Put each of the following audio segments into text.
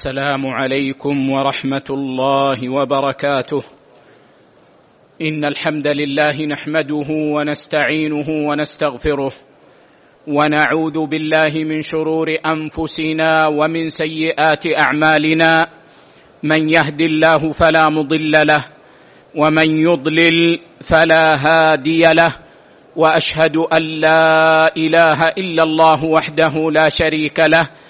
السلام عليكم ورحمة الله وبركاته. إن الحمد لله نحمده ونستعينه ونستغفره ونعوذ بالله من شرور أنفسنا ومن سيئات أعمالنا. من يهد الله فلا مضل له ومن يضلل فلا هادي له. وأشهد أن لا إله إلا الله وحده لا شريك له.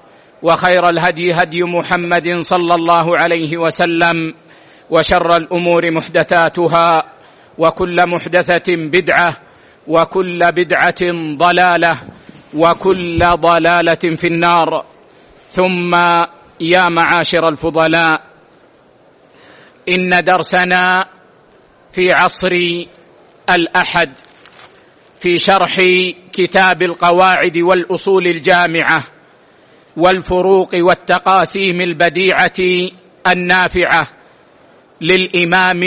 وخير الهدي هدي محمد صلى الله عليه وسلم وشر الأمور محدثاتها وكل محدثة بدعة وكل بدعة ضلالة وكل ضلالة في النار. ثم يا معاشر الفضلاء إن درسنا في عصر الأحد في شرح كتاب القواعد والأصول الجامعة والفروق والتقاسيم البديعة النافعة للإمام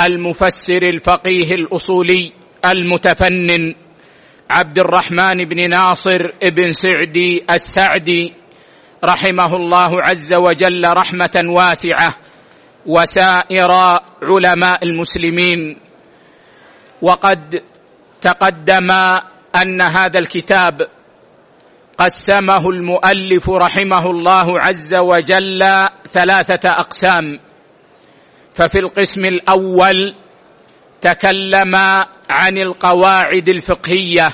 المفسر الفقيه الأصولي المتفنن عبد الرحمن بن ناصر بن سعدي السعدي رحمه الله عز وجل رحمة واسعة وسائر علماء المسلمين. وقد تقدم أن هذا الكتاب قسمه المؤلف رحمه الله عز وجل ثلاثة أقسام. ففي القسم الأول تكلم عن القواعد الفقهية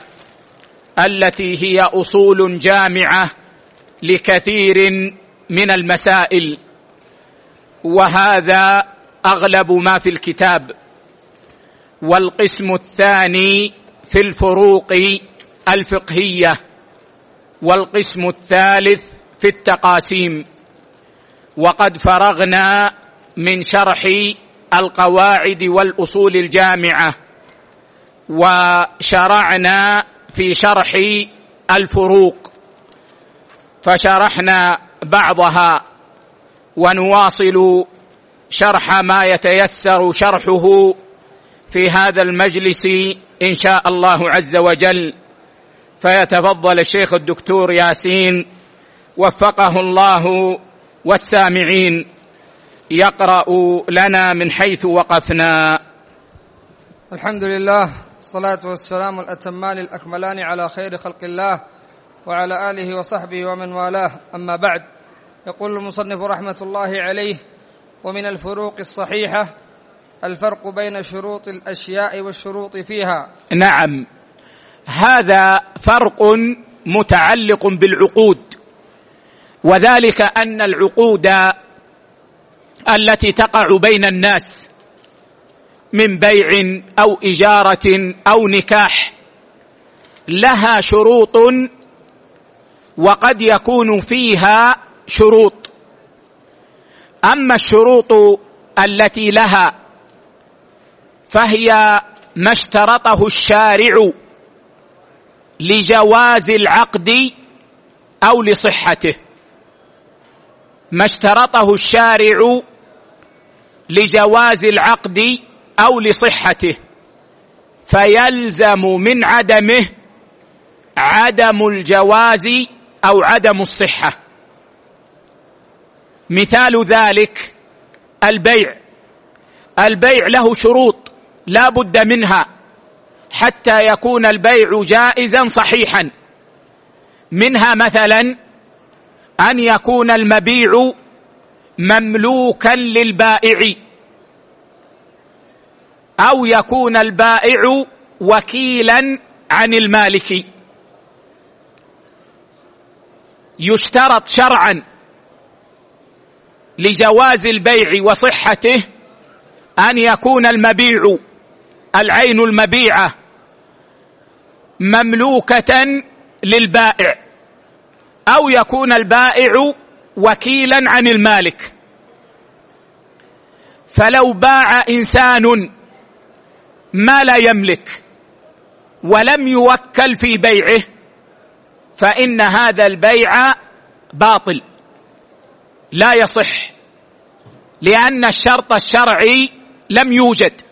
التي هي أصول جامعة لكثير من المسائل وهذا أغلب ما في الكتاب. والقسم الثاني في الفروق الفقهية والقسم الثالث في التقاسيم. وقد فرغنا من شرح القواعد والأصول الجامعة وشرعنا في شرح الفروق. فشرحنا بعضها ونواصل شرح ما يتيسر شرحه في هذا المجلس إن شاء الله عز وجل. فيتفضل الشيخ الدكتور ياسين وفقه الله والسامعين يقرأ لنا من حيث وقفنا. الحمد لله والصلاة والسلام الأتمان الأكملان على خير خلق الله وعلى آله وصحبه ومن والاه. أما بعد يقول المصنف رحمة الله عليه ومن الفروق الصحيحة الفرق بين شروط الأشياء والشروط فيها. نعم. هذا فرق متعلق بالعقود وذلك أن العقود التي تقع بين الناس من بيع أو إجارة أو نكاح لها شروط وقد يكون فيها شروط. أما الشروط التي لها فهي ما اشترطه الشارع لجواز العقد أو لصحته. ما اشترطه الشارع لجواز العقد أو لصحته. فيلزم من عدمه عدم الجواز أو عدم الصحة. مثال ذلك البيع. البيع له شروط لا بد منها. حتى يكون البيع جائزا صحيحا. منها مثلا أن يكون المبيع مملوكا للبائع. أو يكون البائع وكيلا عن المالك. يشترط شرعا لجواز البيع وصحته أن يكون المبيع العين المبيعة مملوكة للبائع أو يكون البائع وكيلا عن المالك. فلو باع إنسان ما لا يملك ولم يوكل في بيعه فإن هذا البيع باطل لا يصح لأن الشرط الشرعي لم يوجد.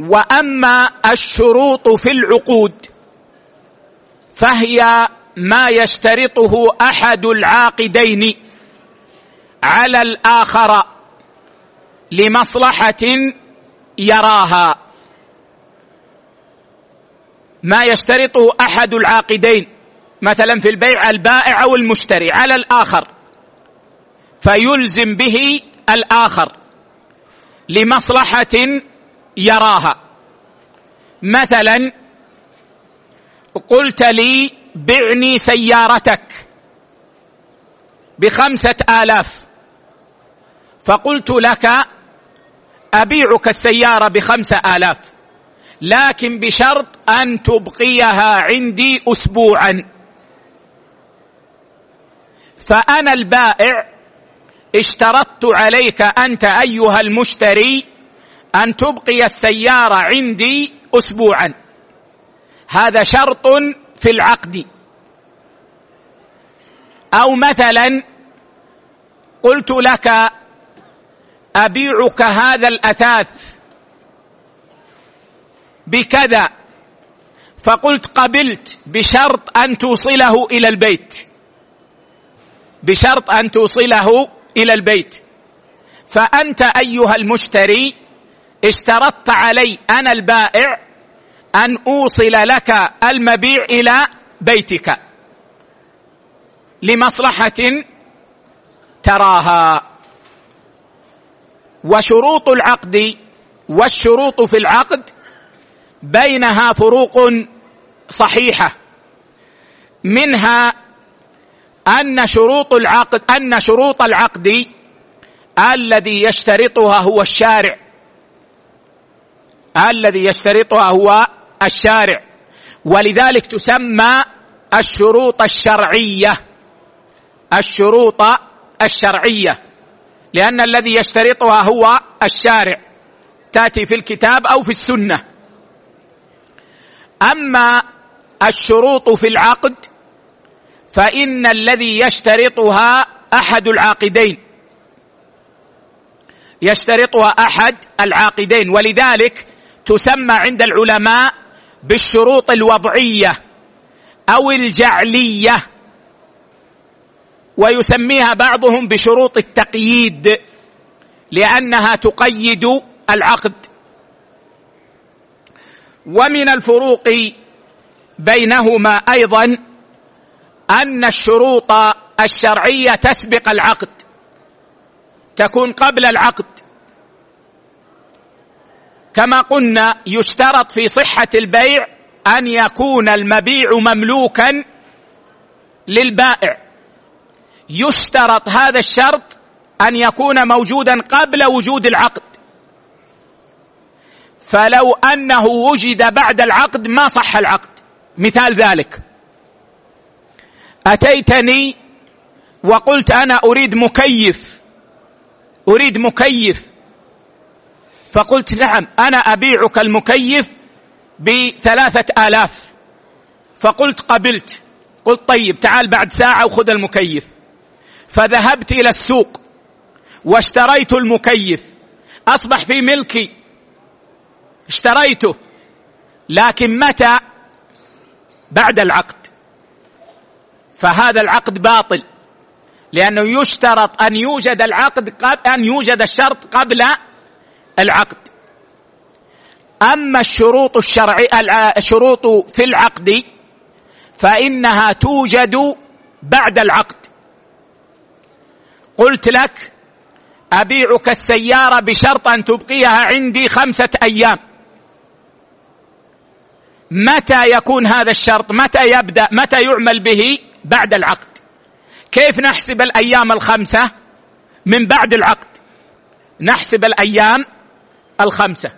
وأما الشروط في العقود فهي ما يشترطه أحد العاقدين على الآخر لمصلحة يراها. ما يشترطه أحد العاقدين مثلا في البيع البائع أو المشتري على الآخر فيلزم به الآخر لمصلحة يراها. مثلا قلت لي بعني سيارتك بخمسة آلاف. فقلت لك أبيعك السيارة بخمسة آلاف. لكن بشرط أن تبقيها عندي اسبوعا. فأنا البائع اشترطت عليك أنت أيها المشتري أن تبقي السيارة عندي اسبوعا. هذا شرط في العقد. أو مثلا قلت لك أبيعك هذا الأثاث بكذا فقلت قبلت بشرط أن توصله إلى البيت. بشرط أن توصله إلى البيت. فأنت أيها المشتري اشترطت علي أنا البائع أن أوصل لك المبيع إلى بيتك لمصلحة تراها. وشروط العقد والشروط في العقد بينها فروق صحيحة. منها أن شروط العقد أن شروط العقد الذي يشترطها هو الشارع. الذي يشترطها هو الشارع. ولذلك تسمى الشروط الشرعية. الشروط الشرعية. لأن الذي يشترطها هو الشارع. تأتي في الكتاب أو في السنة. أما الشروط في العقد فإن الذي يشترطها أحد العاقدين. يشترطها أحد العاقدين. ولذلك تسمى عند العلماء بالشروط الوضعية أو الجعلية ويسميها بعضهم بشروط التقييد لأنها تقيد العقد. ومن الفروق بينهما أيضا أن الشروط الشرعية تسبق العقد تكون قبل العقد. كما قلنا يشترط في صحة البيع أن يكون المبيع مملوكا للبائع. يشترط هذا الشرط أن يكون موجودا قبل وجود العقد. فلو أنه وجد بعد العقد ما صح العقد. مثال ذلك. أتيتني وقلت أنا أريد مكيف. أريد مكيف. فقلت نعم أنا أبيعك المكيف بثلاثة آلاف. فقلت قبلت. قلت طيب تعال بعد ساعة وخذ المكيف. فذهبت إلى السوق واشتريت المكيف. أصبح في ملكي. اشتريته. لكن متى؟ بعد العقد. فهذا العقد باطل. لأنه يشترط أن يوجد العقد قبل أن يوجد الشرط قبل العقد. أما الشروط الشرعي الشروط في العقد فإنها توجد بعد العقد. قلت لك أبيعك السيارة بشرط أن تبقيها عندي خمسة أيام. متى يكون هذا الشرط؟ متى يبدأ؟ متى يعمل به؟ بعد العقد. كيف نحسب الأيام الخمسة؟ من بعد العقد. نحسب الأيام الخمسة.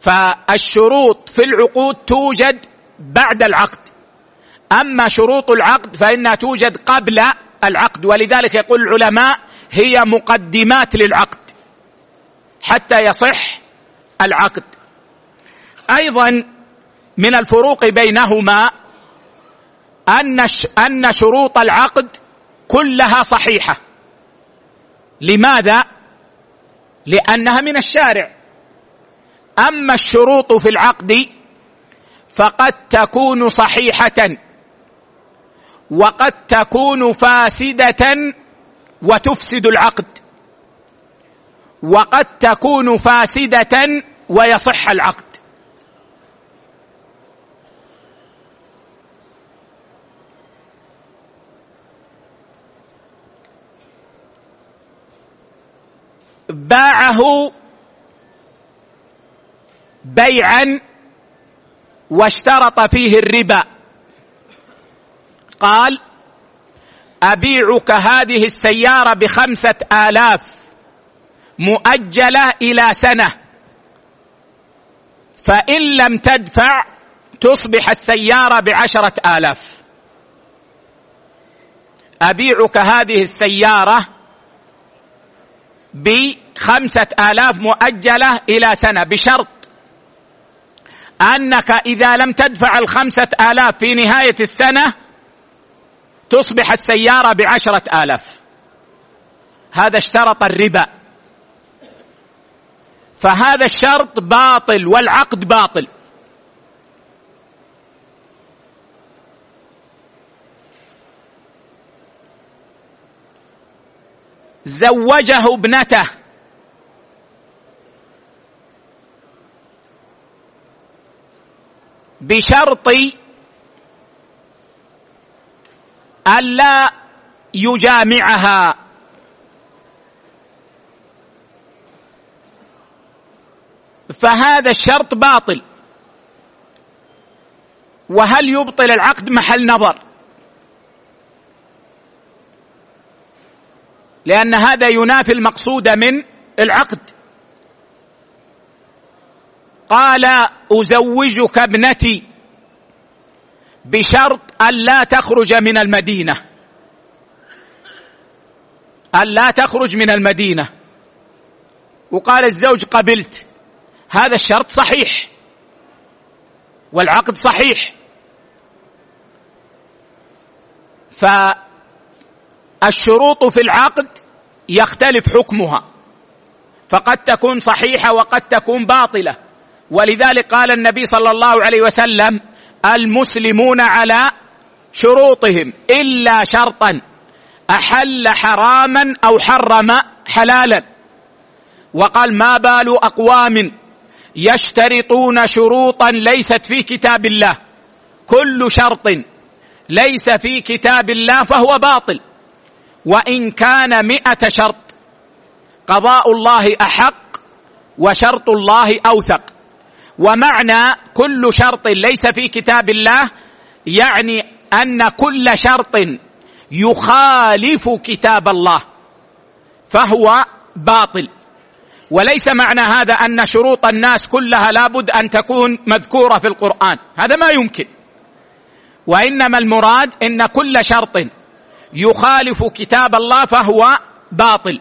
فالشروط في العقود توجد بعد العقد. أما شروط العقد فإنها توجد قبل العقد ولذلك يقول العلماء هي مقدمات للعقد حتى يصح العقد. أيضا من الفروق بينهما أن أن شروط العقد كلها صحيحة. لماذا؟ لأنها من الشارع. أما الشروط في العقد فقد تكون صحيحة وقد تكون فاسدة وتفسد العقد. وقد تكون فاسدة ويصح العقد. باعه بيعا واشترط فيه الربا. قال أبيعك هذه السيارة بخمسة آلاف مؤجلة إلى سنة. فإن لم تدفع تصبح السيارة بعشرة آلاف. أبيعك هذه السيارة بخمسة آلاف مؤجلة إلى سنة بشرط أنك إذا لم تدفع الخمسة آلاف في نهاية السنة تصبح السيارة بعشرة آلاف. هذا اشترط الربا. فهذا الشرط باطل والعقد باطل. زوجه ابنته. بشرط ألا يجامعها. فهذا الشرط باطل. وهل يبطل العقد؟ محل نظر. لأن هذا ينافي المقصود من العقد. قال أزوجك ابنتي بشرط ألا تخرج من المدينة. ألا تخرج من المدينة. وقال الزوج قبلت. هذا الشرط صحيح. والعقد صحيح. فالشروط في العقد يختلف حكمها. فقد تكون صحيحة وقد تكون باطلة. ولذلك قال النبي صلى الله عليه وسلم المسلمون على شروطهم إلا شرطا. أحل حراما أو حرم حلالا. وقال ما بال أقوام يشترطون شروطا ليست في كتاب الله. كل شرط ليس في كتاب الله فهو باطل. وإن كان مئة شرط. قضاء الله أحق وشرط الله أوثق. ومعنى كل شرط ليس في كتاب الله يعني أن كل شرط يخالف كتاب الله فهو باطل. وليس معنى هذا أن شروط الناس كلها لابد أن تكون مذكورة في القرآن. هذا ما يمكن. وإنما المراد إن كل شرط يخالف كتاب الله فهو باطل.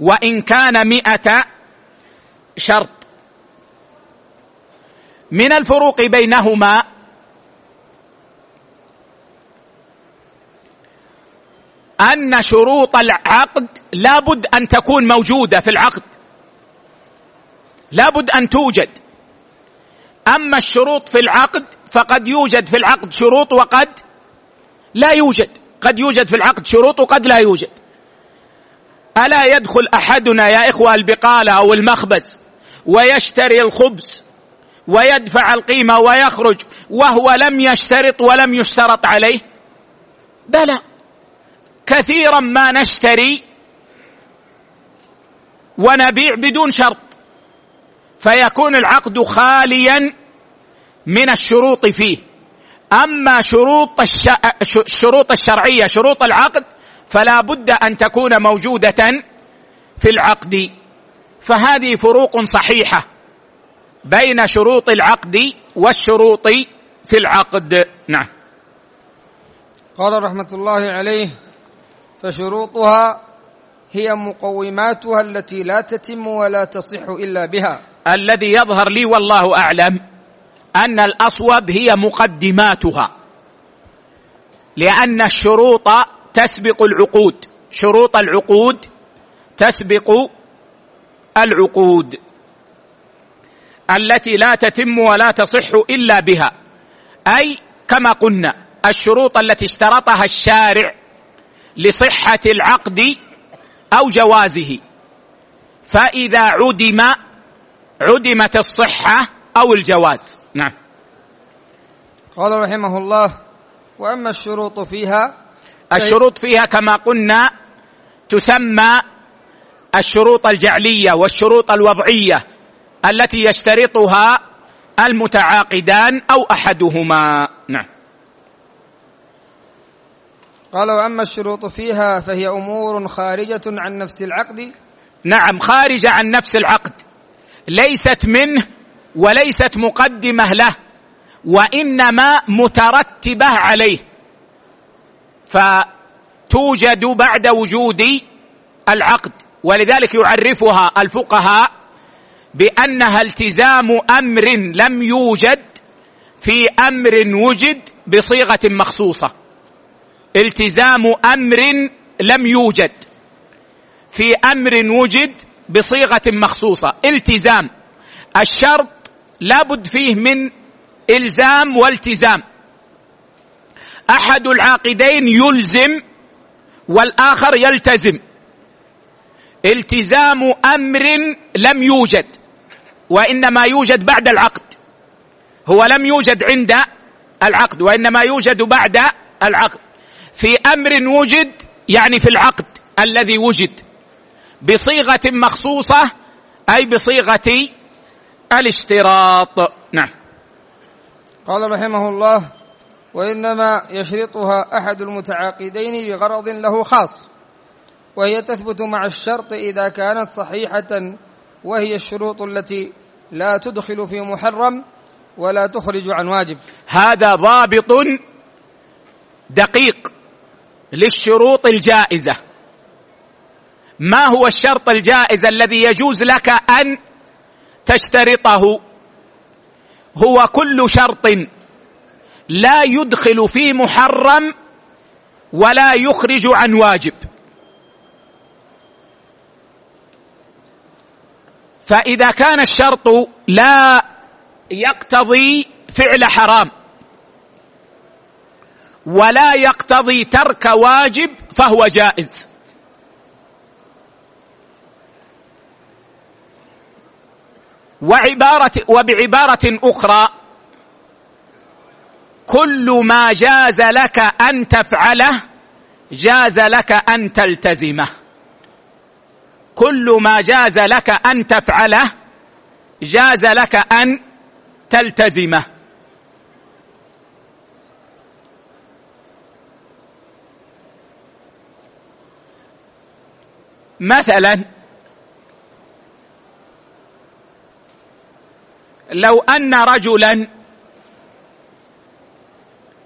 وإن كان مئة شرط. من الفروق بينهما أن شروط العقد لابد أن تكون موجودة في العقد. لابد أن توجد. أما الشروط في العقد فقد يوجد في العقد شروط وقد لا يوجد. قد يوجد في العقد شروط وقد لا يوجد. ألا يدخل أحدنا يا إخوة البقالة أو المخبز ويشتري الخبز ويدفع القيمة ويخرج وهو لم يشترط ولم يشترط عليه؟ بلى. كثيرا ما نشتري ونبيع بدون شرط. فيكون العقد خاليا من الشروط فيه. أما شروط الشروط الشرعية شروط العقد فلا بد أن تكون موجودة في العقد. فهذه فروق صحيحة بين شروط العقد والشروط في العقد. نعم. قال رحمة الله عليه فشروطها هي مقوماتها التي لا تتم ولا تصح إلا بها. الذي يظهر لي والله أعلم. أن الأصوب هي مقدماتها. لأن الشروط تسبق العقود. شروط العقود تسبق العقود. التي لا تتم ولا تصح إلا بها. أي كما قلنا الشروط التي اشترطها الشارع لصحة العقد أو جوازه. فإذا عدم عدمت الصحة أو الجواز. نعم. قال رحمه الله وأما الشروط فيها الشروط فيها كما قلنا تسمى الشروط الجعلية والشروط الوضعية التي يشترطها المتعاقدان أو أحدهما. نعم. قال وأما الشروط فيها فهي أمور خارجة عن نفس العقد. نعم خارجة عن نفس العقد. ليست منه وليست مقدمة له وإنما مترتبة عليه. فتوجد بعد وجود العقد ولذلك يعرفها الفقهاء بأنها التزام أمر لم يوجد في أمر وجد بصيغة مخصوصة. التزام أمر لم يوجد في أمر وجد بصيغة مخصوصة. التزام الشرط لابد فيه من إلزام والتزام. أحد العاقدين يلزم والآخر يلتزم. التزام أمر لم يوجد وإنما يوجد بعد العقد. هو لم يوجد عند العقد وإنما يوجد بعد العقد. في أمر وجد يعني في العقد الذي وجد. بصيغة مخصوصة أي بصيغة الاشتراط. نعم. قال رحمه الله وإنما يشرطها أحد المتعاقدين بغرض له خاص وهي تثبت مع الشرط إذا كانت صحيحة وهي الشروط التي لا تدخل في محرم ولا تخرج عن واجب. هذا ضابط دقيق للشروط الجائزة. ما هو الشرط الجائز الذي يجوز لك أن تشترطه. هو كل شرط لا يدخل في محرم ولا يخرج عن واجب. فإذا كان الشرط لا يقتضي فعل حرام ولا يقتضي ترك واجب فهو جائز. وعبارة وبعبارة أخرى كل ما جاز لك أن تفعله جاز لك أن تلتزمه. كل ما جاز لك أن تفعله جاز لك أن تلتزمه. مثلا لو أن رجلا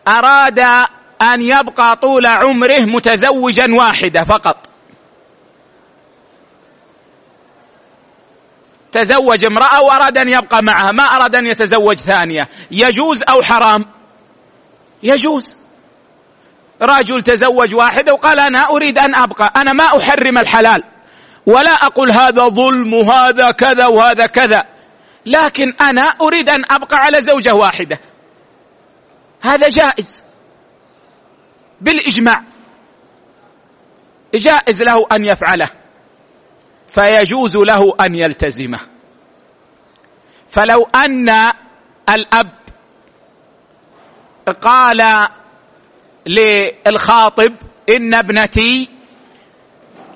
أراد أن يبقى طول عمره متزوجا واحدة فقط. تزوج امرأة وأراد أن يبقى معها ما أراد أن يتزوج ثانية. يجوز أو حرام؟ يجوز. رجل تزوج واحدة وقال أنا أريد أن أبقى أنا ما أحرم الحلال ولا أقول هذا ظلم وهذا كذا وهذا كذا. لكن أنا أريد أن أبقى على زوجة واحدة. هذا جائز. بالإجماع. جائز له أن يفعله. فيجوز له أن يلتزمه. فلو أن الأب قال للخاطب إن ابنتي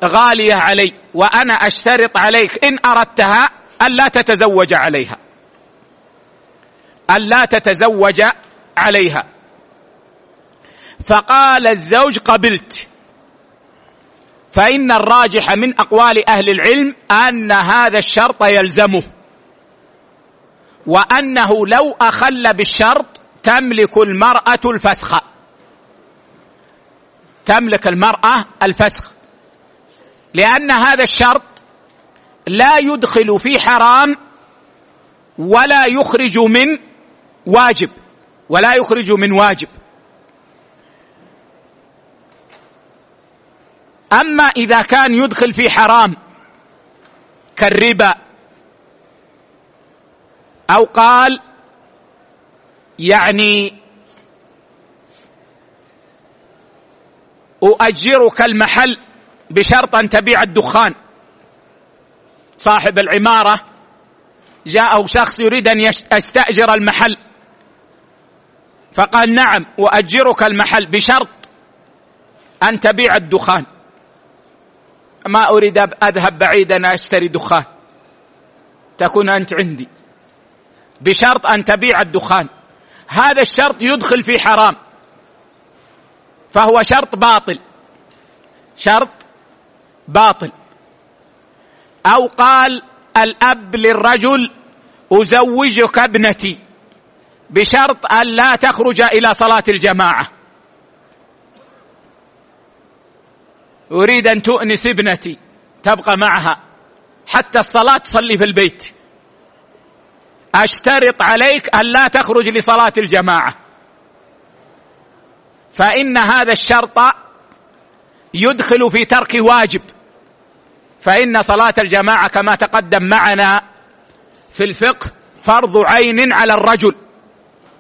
غالية علي وأنا أشترط عليك إن أردتها ألا تتزوج عليها. ألا تتزوج عليها. فقال الزوج قبلت. فإن الراجح من أقوال أهل العلم أن هذا الشرط يلزمه. وأنه لو أخل بالشرط تملك المرأة الفسخ. تملك المرأة الفسخ. لأن هذا الشرط لا يدخل في حرام ولا يخرج من واجب ولا يخرج من واجب. أما إذا كان يدخل في حرام كالربا أو قال يعني أؤجرك المحل بشرط أن تبيع الدخان. صاحب العمارة جاءه شخص يريد أن يستاجر المحل. فقال نعم اؤجرك المحل بشرط أن تبيع الدخان. ما أريد أذهب بعيدا أشتري دخان. تكون أنت عندي. بشرط أن تبيع الدخان. هذا الشرط يدخل في حرام. فهو شرط باطل. شرط باطل. أو قال الأب للرجل أزوجك ابنتي بشرط أن لا تخرج إلى صلاة الجماعة. أريد أن تؤنس ابنتي تبقى معها حتى الصلاة تصلي في البيت. أشترط عليك أن لا تخرج لصلاة الجماعة. فإن هذا الشرط يدخل في ترك واجب. فإن صلاة الجماعة كما تقدم معنا في الفقه فرض عين على الرجل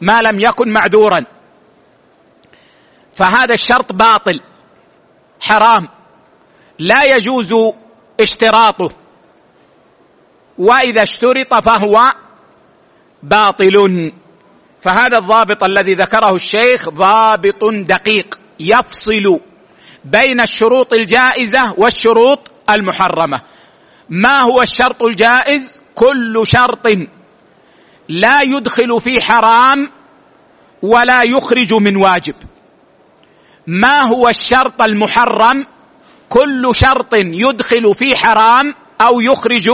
ما لم يكن معذورا. فهذا الشرط باطل حرام لا يجوز اشتراطه. وإذا اشترط فهو باطل. فهذا الضابط الذي ذكره الشيخ ضابط دقيق يفصل بين الشروط الجائزة والشروط المحرمة. ما هو الشرط الجائز؟ كل شرط لا يدخل في حرام ولا يخرج من واجب. ما هو الشرط المحرم؟ كل شرط يدخل في حرام أو يخرج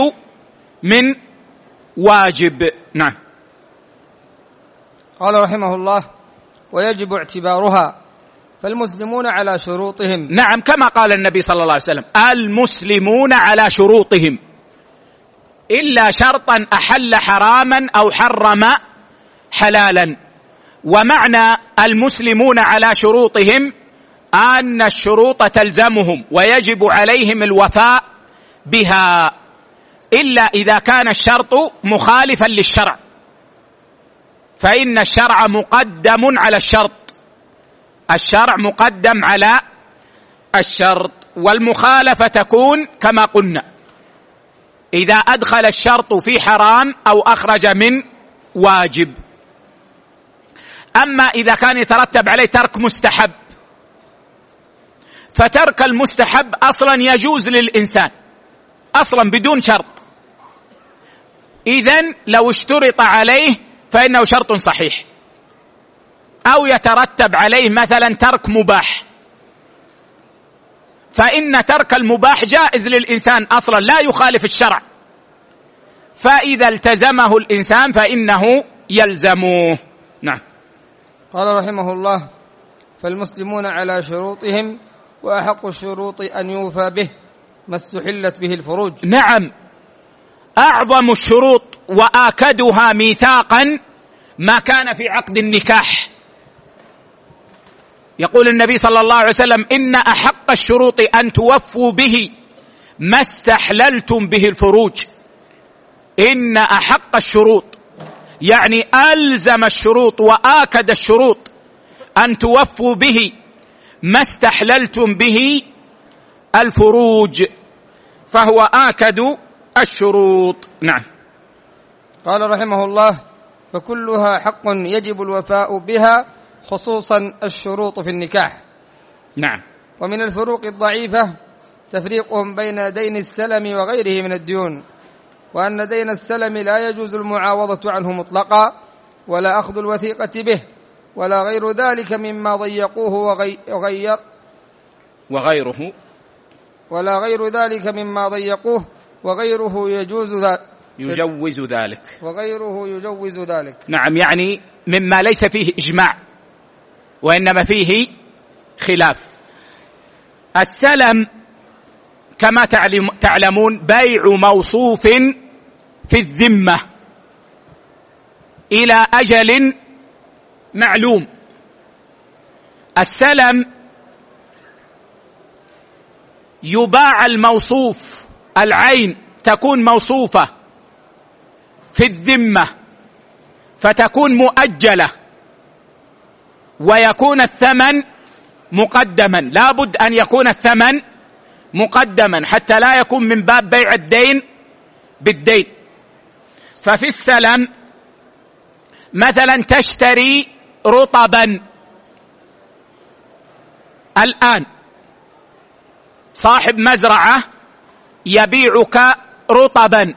من واجب. نعم. قال رحمه الله ويجب اعتبارها فالمسلمون على شروطهم. نعم كما قال النبي صلى الله عليه وسلم المسلمون على شروطهم. إلا شرطا أحل حراما أو حرم حلالا. ومعنى المسلمون على شروطهم أن الشروط تلزمهم ويجب عليهم الوفاء بها إلا إذا كان الشرط مخالفا للشرع. فإن الشرع مقدم على الشرط. الشرع مقدم على الشرط والمخالفة تكون كما قلنا. إذا أدخل الشرط في حرام أو أخرج من واجب. أما إذا كان يترتب عليه ترك مستحب. فترك المستحب أصلا يجوز للإنسان أصلا بدون شرط. اذا لو اشترط عليه فإنه شرط صحيح. أو يترتب عليه مثلا ترك مباح. فإن ترك المباح جائز للإنسان أصلا لا يخالف الشرع. فإذا التزمه الإنسان فإنه يلزمه نعم. قال رحمه الله فالمسلمون على شروطهم وأحق الشروط أن يوفى به ما استحلت به الفروج. نعم. أعظم الشروط وآكدها ميثاقا ما كان في عقد النكاح. يقول النبي صلى الله عليه وسلم إن أحق الشروط أن توفوا به ما استحللتم به الفروج. إن أحق الشروط يعني ألزم الشروط وآكد الشروط أن توفوا به ما استحللتم به الفروج. فهو آكد الشروط. نعم. قال رحمه الله فكلها حق يجب الوفاء بها خصوصا الشروط في النكاح. نعم. ومن الفروق الضعيفة تفريقهم بين دين السلم وغيره من الديون وأن دين السلم لا يجوز المعاوضة عنه مطلقا ولا أخذ الوثيقة به ولا غير ذلك مما ضيقوه وغير وغيره. ولا غير ذلك مما ضيقوه وغيره يجوز ذلك يجوز ذلك. وغيره يجوز ذلك. نعم يعني مما ليس فيه إجماع. وإنما فيه خلاف. السلم كما تعلمون بيع موصوف في الذمة إلى أجل معلوم. السلم يباع الموصوف العين تكون موصوفة في الذمة فتكون مؤجلة. ويكون الثمن مقدما. لابد أن يكون الثمن مقدما حتى لا يكون من باب بيع الدين بالدين. ففي السلم مثلا تشتري رطبا. الآن صاحب مزرعة يبيعك رطبا.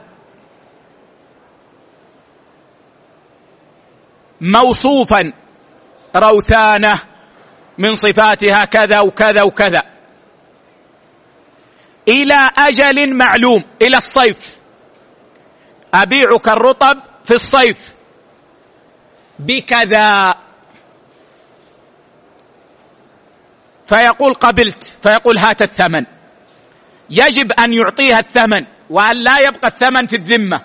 موصوفا. روثانة من صفاتها كذا وكذا وكذا. إلى أجل معلوم إلى الصيف. أبيعك الرطب في الصيف. بكذا. فيقول قبلت فيقول هات الثمن. يجب أن يعطيها الثمن وأن لا يبقى الثمن في الذمة.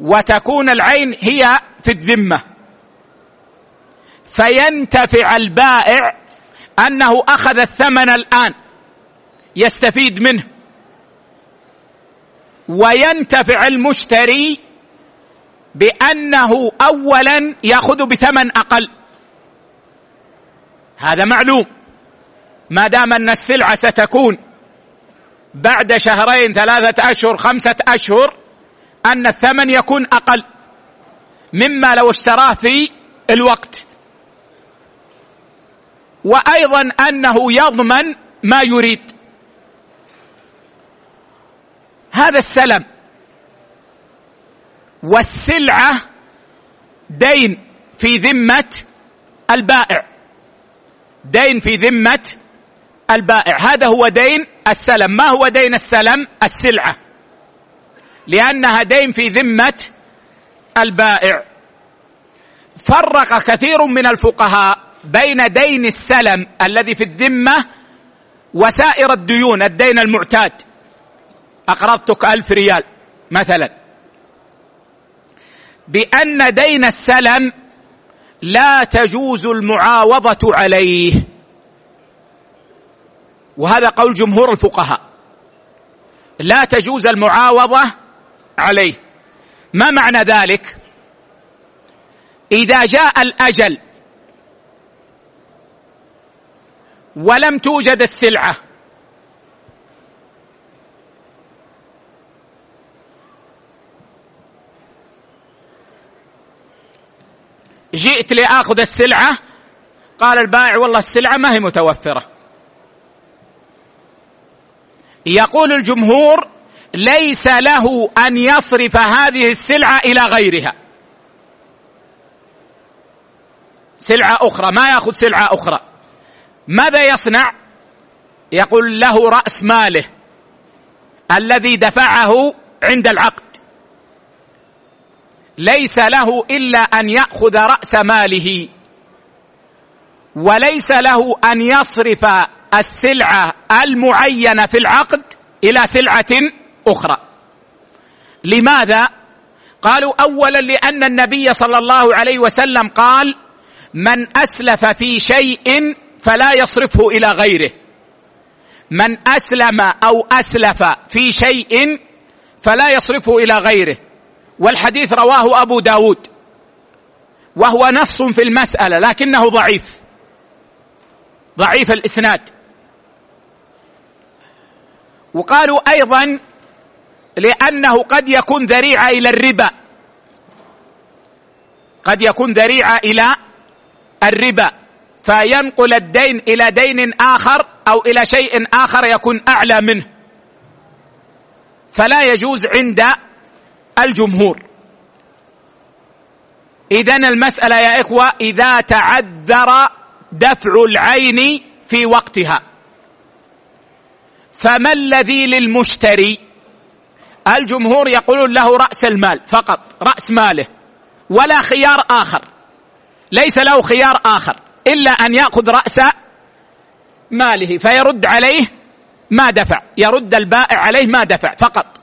وتكون العين هي في الذمة. فينتفع البائع أنه أخذ الثمن الآن يستفيد منه. وينتفع المشتري بأنه اولا يأخذ بثمن أقل. هذا معلوم. ما دام أن السلعة ستكون بعد شهرين ثلاثة أشهر خمسة أشهر أن الثمن يكون أقل مما لو اشتراه في الوقت. وأيضا أنه يضمن ما يريد. هذا السلم والسلعة دين في ذمة البائع. دين في ذمة البائع. هذا هو دين السلم. ما هو دين السلم؟ السلعة. لأنها دين في ذمة البائع. فرق كثير من الفقهاء بين دين السلم الذي في الذمة وسائر الديون الدين المعتاد. أقرضتك ألف ريال مثلا. بأن دين السلم لا تجوز المعاوضة عليه. وهذا قول جمهور الفقهاء. لا تجوز المعاوضة عليه. ما معنى ذلك؟ إذا جاء الأجل ولم توجد السلعة. جئت لآخذ السلعة؟ قال البائع والله السلعة ما هي متوفرة. يقول الجمهور ليس له أن يصرف هذه السلعة إلى غيرها. سلعة أخرى ما يأخذ سلعة أخرى. ماذا يصنع؟ يقول له رأس ماله الذي دفعه عند العقد. ليس له إلا أن يأخذ رأس ماله وليس له أن يصرف السلعة المعينه في العقد إلى سلعة أخرى. لماذا؟ قالوا اولا لأن النبي صلى الله عليه وسلم قال من أسلف في شيء فلا يصرفه إلى غيره. من أسلم أو أسلف في شيء فلا يصرفه إلى غيره. والحديث رواه أبو داود. وهو نص في المسألة لكنه ضعيف. ضعيف الإسناد. وقالوا أيضا لأنه قد يكون ذريعة إلى الربا. قد يكون ذريعة إلى الربا. فينقل الدين إلى دين آخر أو إلى شيء آخر يكون أعلى منه. فلا يجوز عند الجمهور. اذا المسألة يا إخوة إذا تعذر دفع العين في وقتها. فما الذي للمشتري؟ الجمهور يقولون له رأس المال فقط رأس ماله ولا خيار آخر. ليس له خيار آخر. إلا أن يأخذ رأس ماله فيرد عليه ما دفع. يرد البائع عليه ما دفع فقط.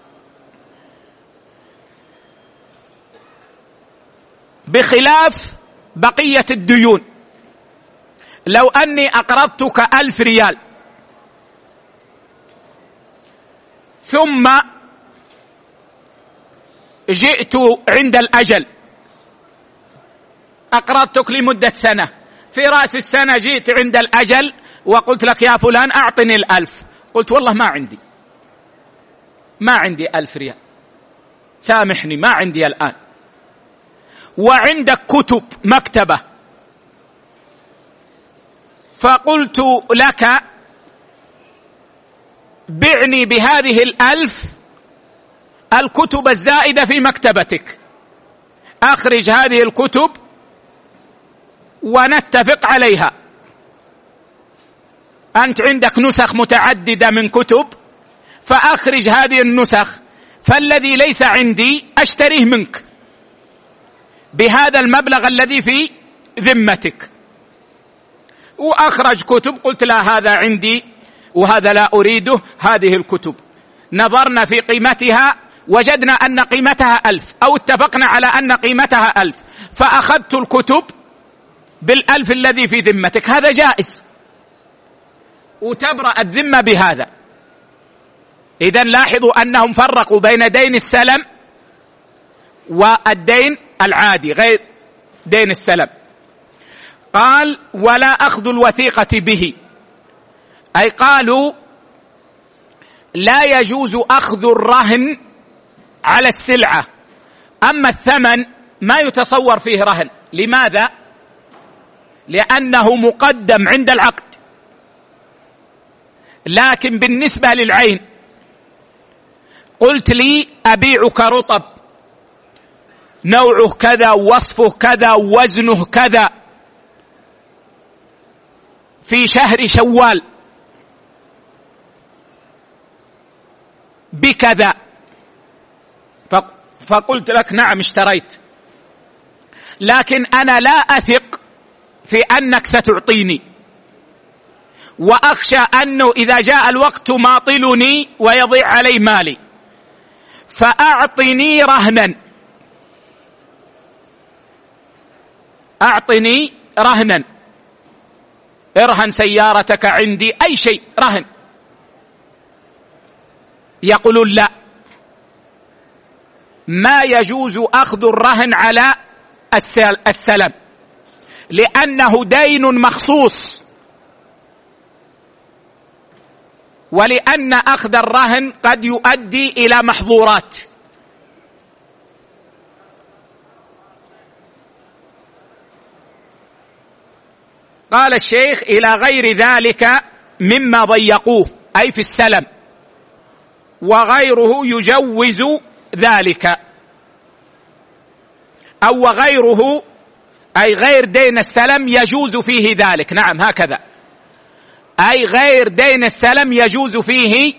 بخلاف بقية الديون. لو أني أقرضتك ألف ريال. ثم جئت عند الأجل. أقرضتك لمدة سنة. في رأس السنة جئت عند الأجل وقلت لك يا فلان أعطني الألف. قلت والله ما عندي. ما عندي ألف ريال. سامحني ما عندي الآن. وعندك كتب مكتبة. فقلت لك بعني بهذه الألف الكتب الزائدة في مكتبتك. أخرج هذه الكتب ونتفق عليها. أنت عندك نسخ متعددة من كتب فأخرج هذه النسخ فالذي ليس عندي أشتريه منك. بهذا المبلغ الذي في ذمتك. وأخرج كتب قلت لا هذا عندي وهذا لا أريده هذه الكتب. نظرنا في قيمتها وجدنا أن قيمتها ألف أو اتفقنا على أن قيمتها ألف. فأخذت الكتب بالألف الذي في ذمتك. هذا جائز. وتبرأ الذمة بهذا. إذا لاحظوا أنهم فرقوا بين دين السلم والدين العادي غير دين السلم. قال ولا أخذ الوثيقة به. أي قالوا لا يجوز أخذ الرهن على السلعة. أما الثمن ما يتصور فيه رهن. لماذا؟ لأنه مقدم عند العقد. لكن بالنسبة للعين قلت لي أبيعك رطب. نوعه كذا وصفه كذا وزنه كذا. في شهر شوال. بكذا. فقلت لك نعم اشتريت. لكن أنا لا أثق في أنك ستعطيني. وأخشى أنه إذا جاء الوقت تماطلني ويضيع علي مالي. فأعطني رهنا. أعطني رهنا. ارهن سيارتك عندي. أي شيء رهن. يقولون لا. ما يجوز أخذ الرهن على السلم. لأنه دين مخصوص. ولأن أخذ الرهن قد يؤدي إلى محظورات. قال الشيخ إلى غير ذلك مما ضيقوه أي في السلم. وغيره يجوز ذلك. أو غيره أي غير دين السلم يجوز فيه ذلك. نعم هكذا. أي غير دين السلم يجوز فيه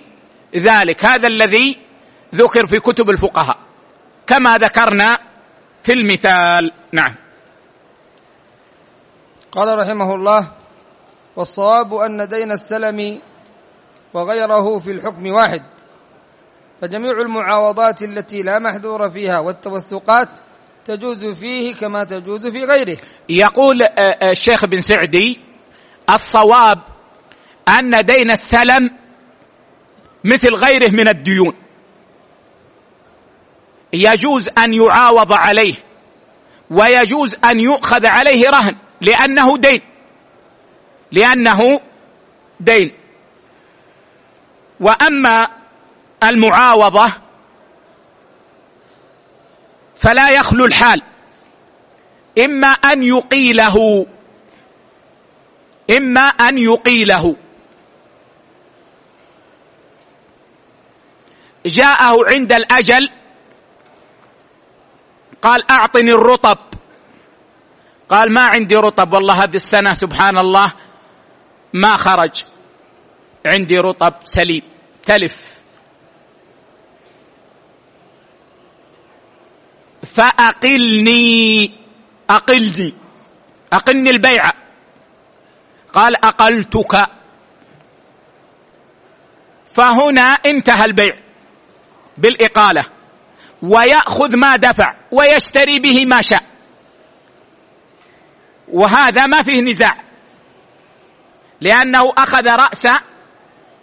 ذلك. هذا الذي ذكر في كتب الفقهاء. كما ذكرنا في المثال. نعم. قال رحمه الله والصواب أن دين السلم وغيره في الحكم واحد فجميع المعاوضات التي لا محذور فيها والتوثقات تجوز فيه كما تجوز في غيره. يقول آه، آه، الشيخ بن سعدي الصواب أن دين السلم مثل غيره من الديون. يجوز أن يعاوض عليه ويجوز أن يؤخذ عليه رهن لأنه دين. لأنه دين. وأما المعاوضة فلا يخلو الحال. إما أن يقيله. إما أن يقيله. جاءه عند الأجل. قال أعطني الرطب. قال ما عندي رطب. والله هذه السنة سبحان الله ما خرج. عندي رطب سليم. تلف. فأقلني أقلني أقلني البيعة قال أقلتك. فهنا انتهى البيع بالإقالة. ويأخذ ما دفع ويشتري به ما شاء. وهذا ما فيه نزاع. لأنه أخذ رأس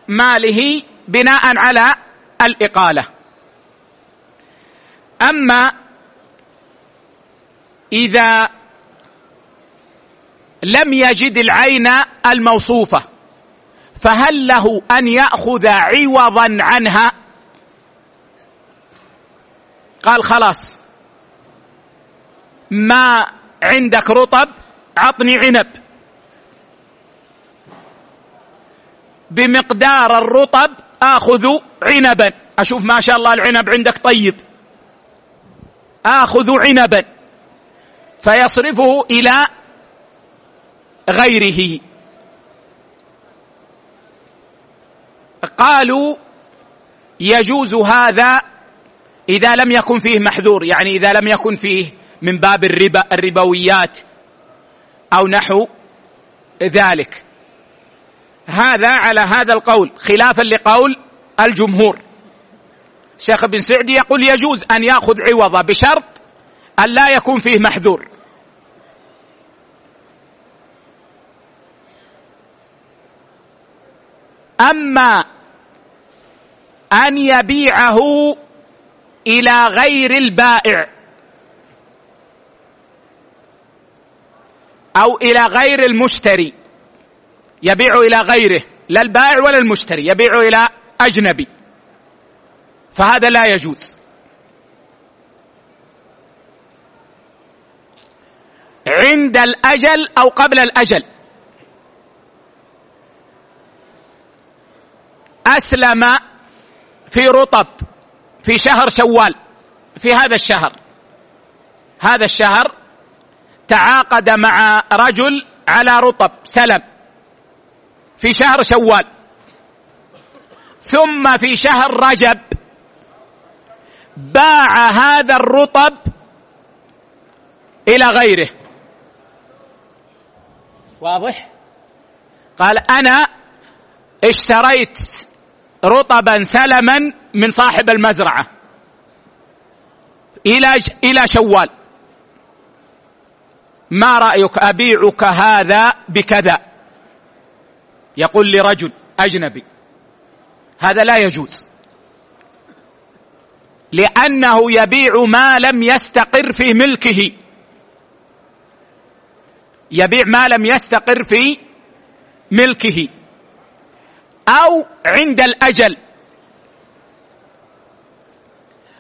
ماله بناء على الإقالة. أما إذا لم يجد العين الموصوفة فهل له أن يأخذ عوضا عنها؟ قال خلاص. ما عندك رطب عطني عنب. بمقدار الرطب آخذ عنبا. أشوف ما شاء الله العنب عندك طيب. آخذ عنبا. فيصرفه إلى غيره. قالوا يجوز هذا إذا لم يكن فيه محذور يعني إذا لم يكن فيه من باب الربا الربويات أو نحو ذلك. هذا على هذا القول خلافا لقول الجمهور. شيخ بن سعدي يقول يجوز أن يأخذ عوضه بشرط أن لا يكون فيه محذور. أما أن يبيعه إلى غير البائع أو إلى غير المشتري يبيع إلى غيره لا البائع ولا المشتري يبيع إلى أجنبي. فهذا لا يجوز. عند الأجل أو قبل الأجل. أسلم في رطب في شهر شوال في هذا الشهر. هذا الشهر تعاقد مع رجل على رطب سلم في شهر شوال. ثم في شهر رجب باع هذا الرطب إلى غيره. واضح؟ قال أنا اشتريت رطبا سلما من صاحب المزرعة. إلى إلى شوال. ما رأيك أبيعك هذا بكذا؟ يقول لرجل أجنبي. هذا لا يجوز. لأنه يبيع ما لم يستقر في ملكه. يبيع ما لم يستقر في ملكه. أو عند الأجل.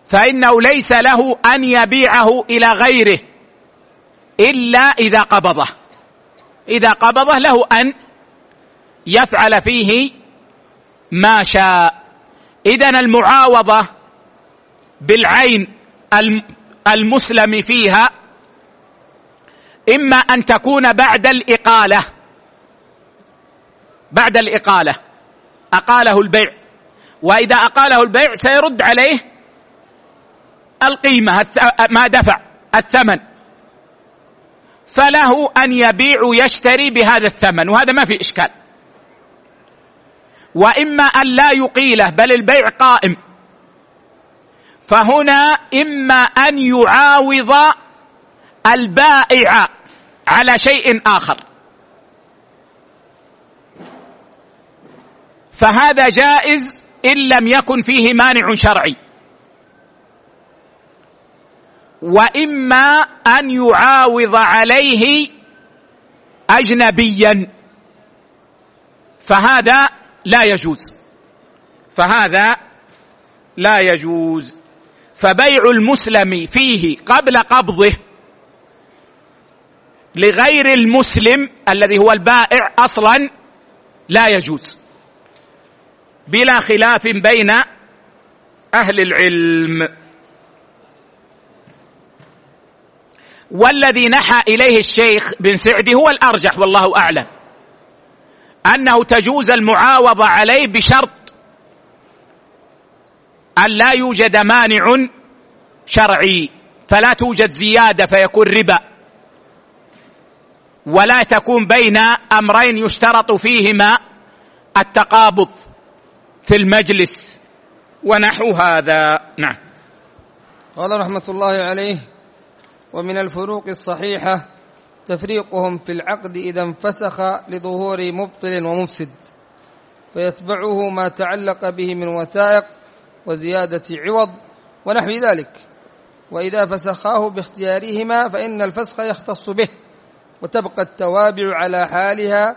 فإنه ليس له أن يبيعه إلى غيره إلا إذا قبضه. إذا قبضه له أن يفعل فيه ما شاء. اذا المعاوضة بالعين المسلم فيها إما أن تكون بعد الإقالة. بعد الإقالة. أقاله البيع. وإذا أقاله البيع سيرد عليه القيمة ما دفع الثمن. فله أن يبيع ويشتري بهذا الثمن وهذا ما في إشكال. وإما أن لا يقيله بل البيع قائم. فهنا إما أن يعاوض البائع على شيء آخر. فهذا جائز إن لم يكن فيه مانع شرعي. وإما أن يعاوض عليه اجنبيا. فهذا لا يجوز. فهذا لا يجوز. فبيع المسلم فيه قبل قبضه لغير المسلم الذي هو البائع أصلا لا يجوز. بلا خلاف بين أهل العلم. والذي نحى إليه الشيخ بن سعدي هو الأرجح والله أعلم. أنه تجوز المعاوضة عليه بشرط أن لا يوجد مانع شرعي فلا توجد زيادة فيكون ربا. ولا تكون بين أمرين يشترط فيهما التقابض. في المجلس ونحو هذا. نعم. قال رحمة الله عليه ومن الفروق الصحيحة تفريقهم في العقد إذا انفسخ لظهور مبطل ومفسد فيتبعه ما تعلق به من وثائق وزيادة عوض ونحو ذلك. وإذا فسخاه باختيارهما فإن الفسخ يختص به وتبقى التوابع على حالها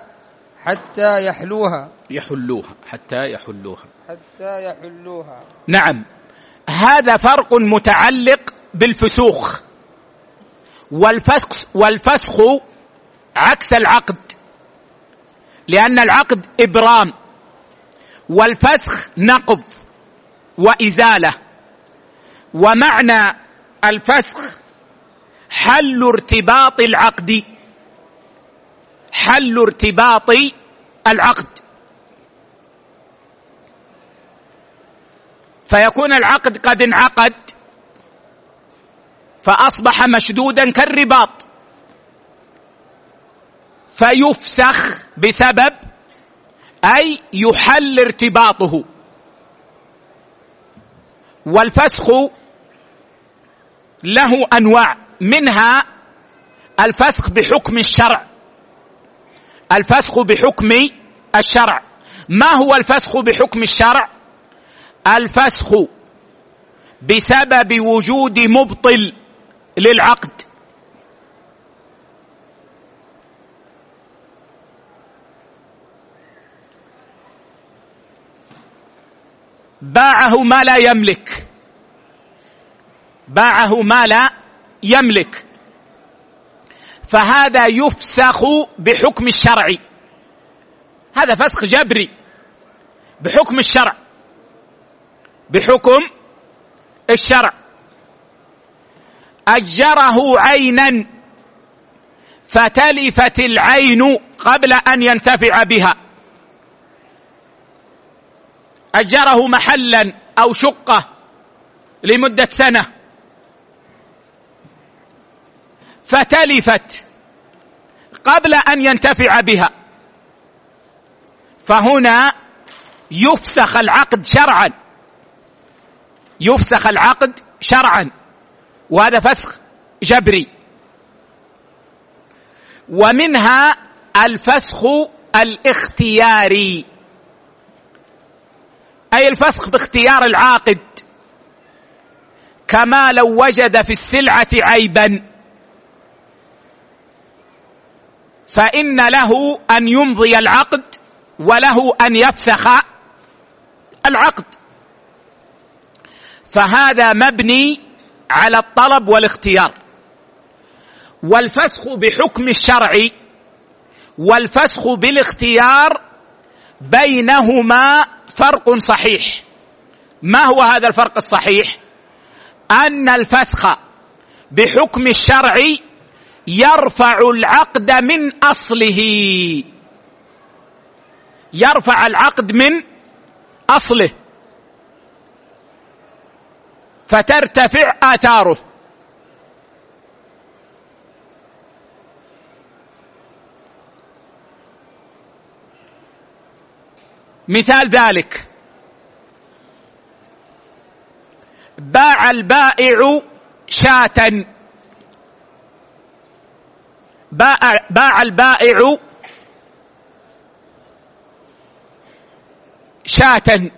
حتى يحلوها. يحلوها حتى يحلوها. حتى يحلوها. نعم. هذا فرق متعلق بالفسوخ. والفسخ والفسخ عكس العقد. لأن العقد إبرام. والفسخ نقض وإزالة. ومعنى الفسخ حل ارتباط العقد. حل ارتباط العقد. فيكون العقد قد انعقد. فأصبح مشدودا كالرباط. فيفسخ بسبب أي يحل ارتباطه. والفسخ له أنواع. منها الفسخ بحكم الشرع. الفسخ بحكم الشرع. ما هو الفسخ بحكم الشرع؟ الفسخ بسبب وجود مبطل للعقد. باعه ما لا يملك. باعه ما لا يملك. فهذا يفسخ بحكم الشرع. هذا فسخ جبري بحكم الشرع. بحكم الشرع. أجره عينا فتلفت العين قبل أن ينتفع بها. أجره محلا أو شقة لمدة سنة. فتلفت قبل أن ينتفع بها. فهنا يفسخ العقد شرعا. يفسخ العقد شرعا. وهذا فسخ جبري. ومنها الفسخ الاختياري. أي الفسخ باختيار العاقد. كما لو وجد في السلعة عيبا. فإن له أن يمضي العقد وله أن يفسخ العقد. فهذا مبني على الطلب والاختيار. والفسخ بحكم الشرع والفسخ بالاختيار بينهما فرق صحيح. ما هو هذا الفرق الصحيح؟ أن الفسخ بحكم الشرع يرفع العقد من أصله. يرفع العقد من أصله. فترتفع آثاره. مثال ذلك. باع البائع شاة. باع, باع البائع شاة.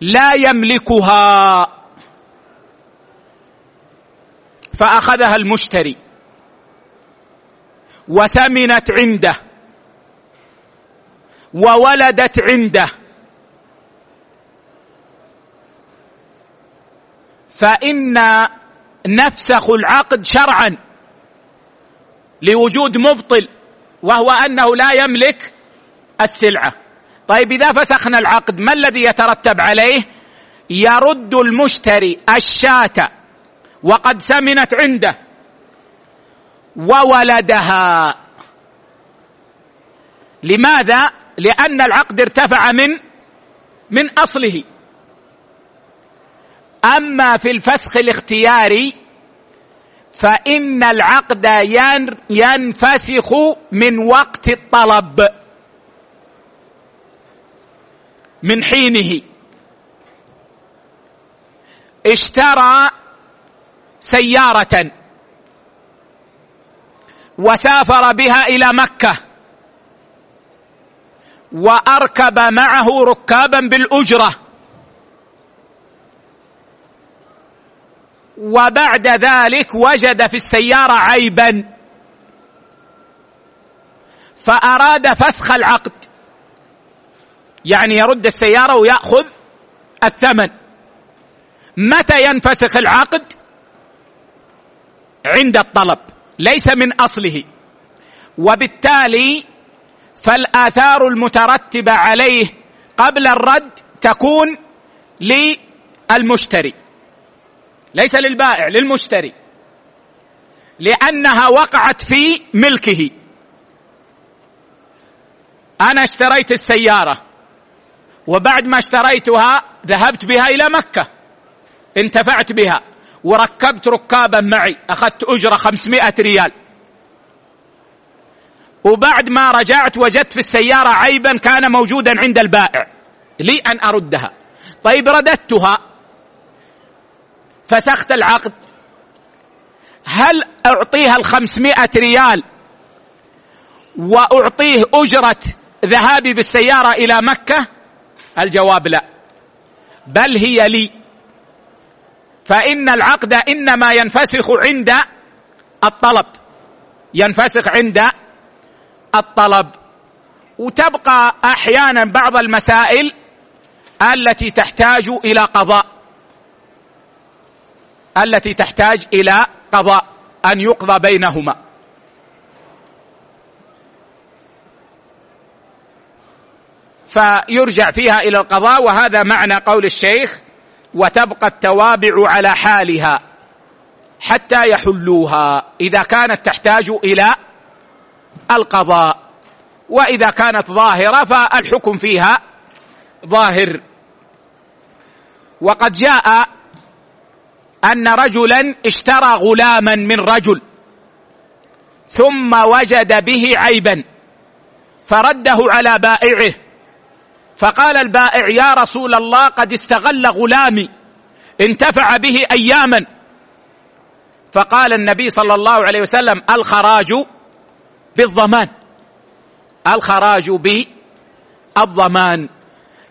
لا يملكها. فأخذها المشتري. وسمنت عنده. وولدت عنده. فإن نفسخ العقد شرعا لوجود مبطل وهو أنه لا يملك السلعة. طيب إذا فسخنا العقد ما الذي يترتب عليه؟ يرد المشتري الشاة وقد سمنت عنده وولدها. لماذا؟ لأن العقد ارتفع من من أصله. أما في الفسخ الاختياري فإن العقد ينفسخ من وقت الطلب. من حينه. اشترى سيارة. وسافر بها إلى مكة. وأركب معه ركابا بالأجرة. وبعد ذلك وجد في السيارة عيبا. فأراد فسخ العقد. يعني يرد السيارة ويأخذ الثمن. متى ينفسخ العقد؟ عند الطلب ليس من أصله. وبالتالي فالآثار المترتبة عليه قبل الرد تكون للمشتري. ليس للبائع للمشتري. لأنها وقعت في ملكه. أنا اشتريت السيارة. وبعد ما اشتريتها ذهبت بها إلى مكة. انتفعت بها. وركبت ركابا معي. أخذت أجرة 500 ريال. وبعد ما رجعت وجدت في السيارة عيبا كان موجودا عند البائع. لي أن أردها. طيب رددتها. فسخت العقد. هل أعطيها الخمسمائة ريال وأعطيه أجرة ذهابي بالسيارة إلى مكة؟ الجواب لا. بل هي لي. فإن العقد إنما ينفسخ عند الطلب. ينفسخ عند الطلب. وتبقى أحيانا بعض المسائل التي تحتاج إلى قضاء. التي تحتاج إلى قضاء. أن يقضى بينهما. فيرجع فيها إلى القضاء وهذا معنى قول الشيخ وتبقى التوابع على حالها حتى يحلوها إذا كانت تحتاج إلى القضاء. وإذا كانت ظاهرة فالحكم فيها ظاهر. وقد جاء أن رجلا اشترى غلاما من رجل ثم وجد به عيبا فرده على بائعه. فقال البائع يا رسول الله قد استغل غلامي. انتفع به أياما. فقال النبي صلى الله عليه وسلم الخراج بالضمان. الخراج بالضمان.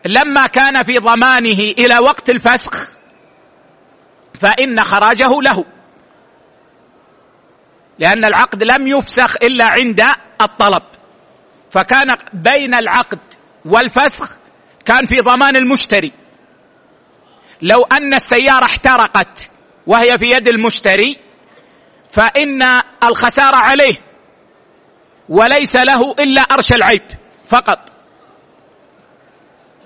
لما كان في ضمانه إلى وقت الفسخ فإن خراجه له. لأن العقد لم يفسخ إلا عند الطلب. فكان بين العقد والفسخ كان في ضمان المشتري. لو أن السيارة احترقت وهي في يد المشتري فإن الخسارة عليه وليس له إلا أرش العيب فقط.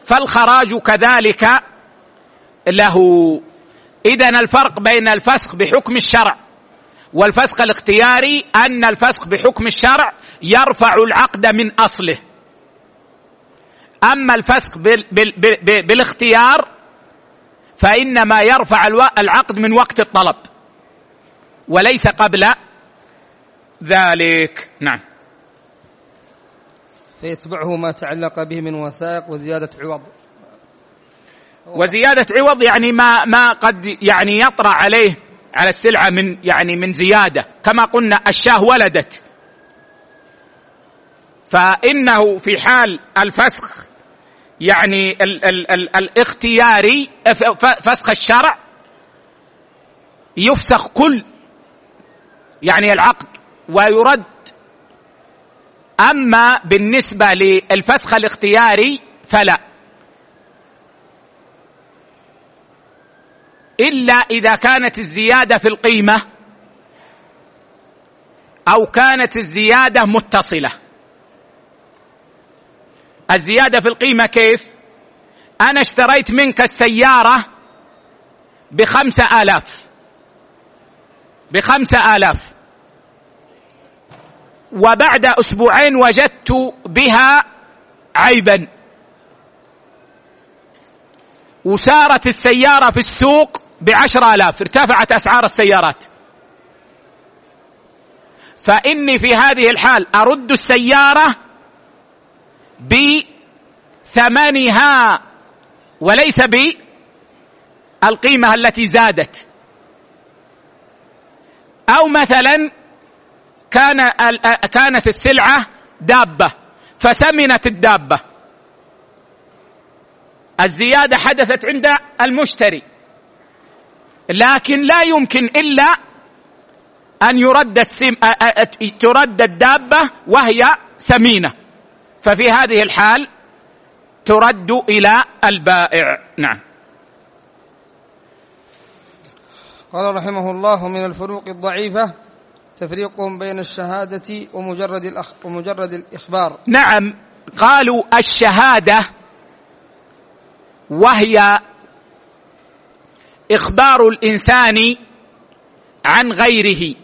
فالخراج كذلك له. إذا الفرق بين الفسخ بحكم الشرع والفسخ الاختياري أن الفسخ بحكم الشرع يرفع العقد من أصله. أما الفسخ بالاختيار فإنما يرفع العقد من وقت الطلب وليس قبل ذلك. نعم. فيتبعه ما تعلق به من وثائق وزيادة عوض. وزيادة عوض يعني ما ما قد يعني يطرأ عليه على السلعة من يعني من زيادة كما قلنا الشاة ولدت. فإنه في حال الفسخ يعني ال ال ال الاختياري فسخ الشرع يفسخ كل يعني العقد ويرد. أما بالنسبة للفسخ الاختياري فلا. إلا إذا كانت الزيادة في القيمة أو كانت الزيادة متصلة. الزيادة في القيمة كيف؟ أنا اشتريت منك السيارة بخمسة آلاف. بخمسة آلاف. وبعد أسبوعين وجدت بها عيبا. وسارت السيارة في السوق بعشر آلاف. ارتفعت أسعار السيارات. فإني في هذه الحال أرد السيارة بثمنها وليس بالقيمة التي زادت. أو مثلا كان كانت السلعة دابة فسمنت الدابة. الزيادة حدثت عند المشتري لكن لا يمكن إلا أن يرد السم ترد الدابة وهي سمينة. ففي هذه الحال ترد إلى البائع. نعم. قال رحمه الله من الفروق الضعيفة تفريق بين الشهادة ومجرد الأخ ومجرد الإخبار. نعم. قالوا الشهادة وهي إخبار الإنسان عن غيره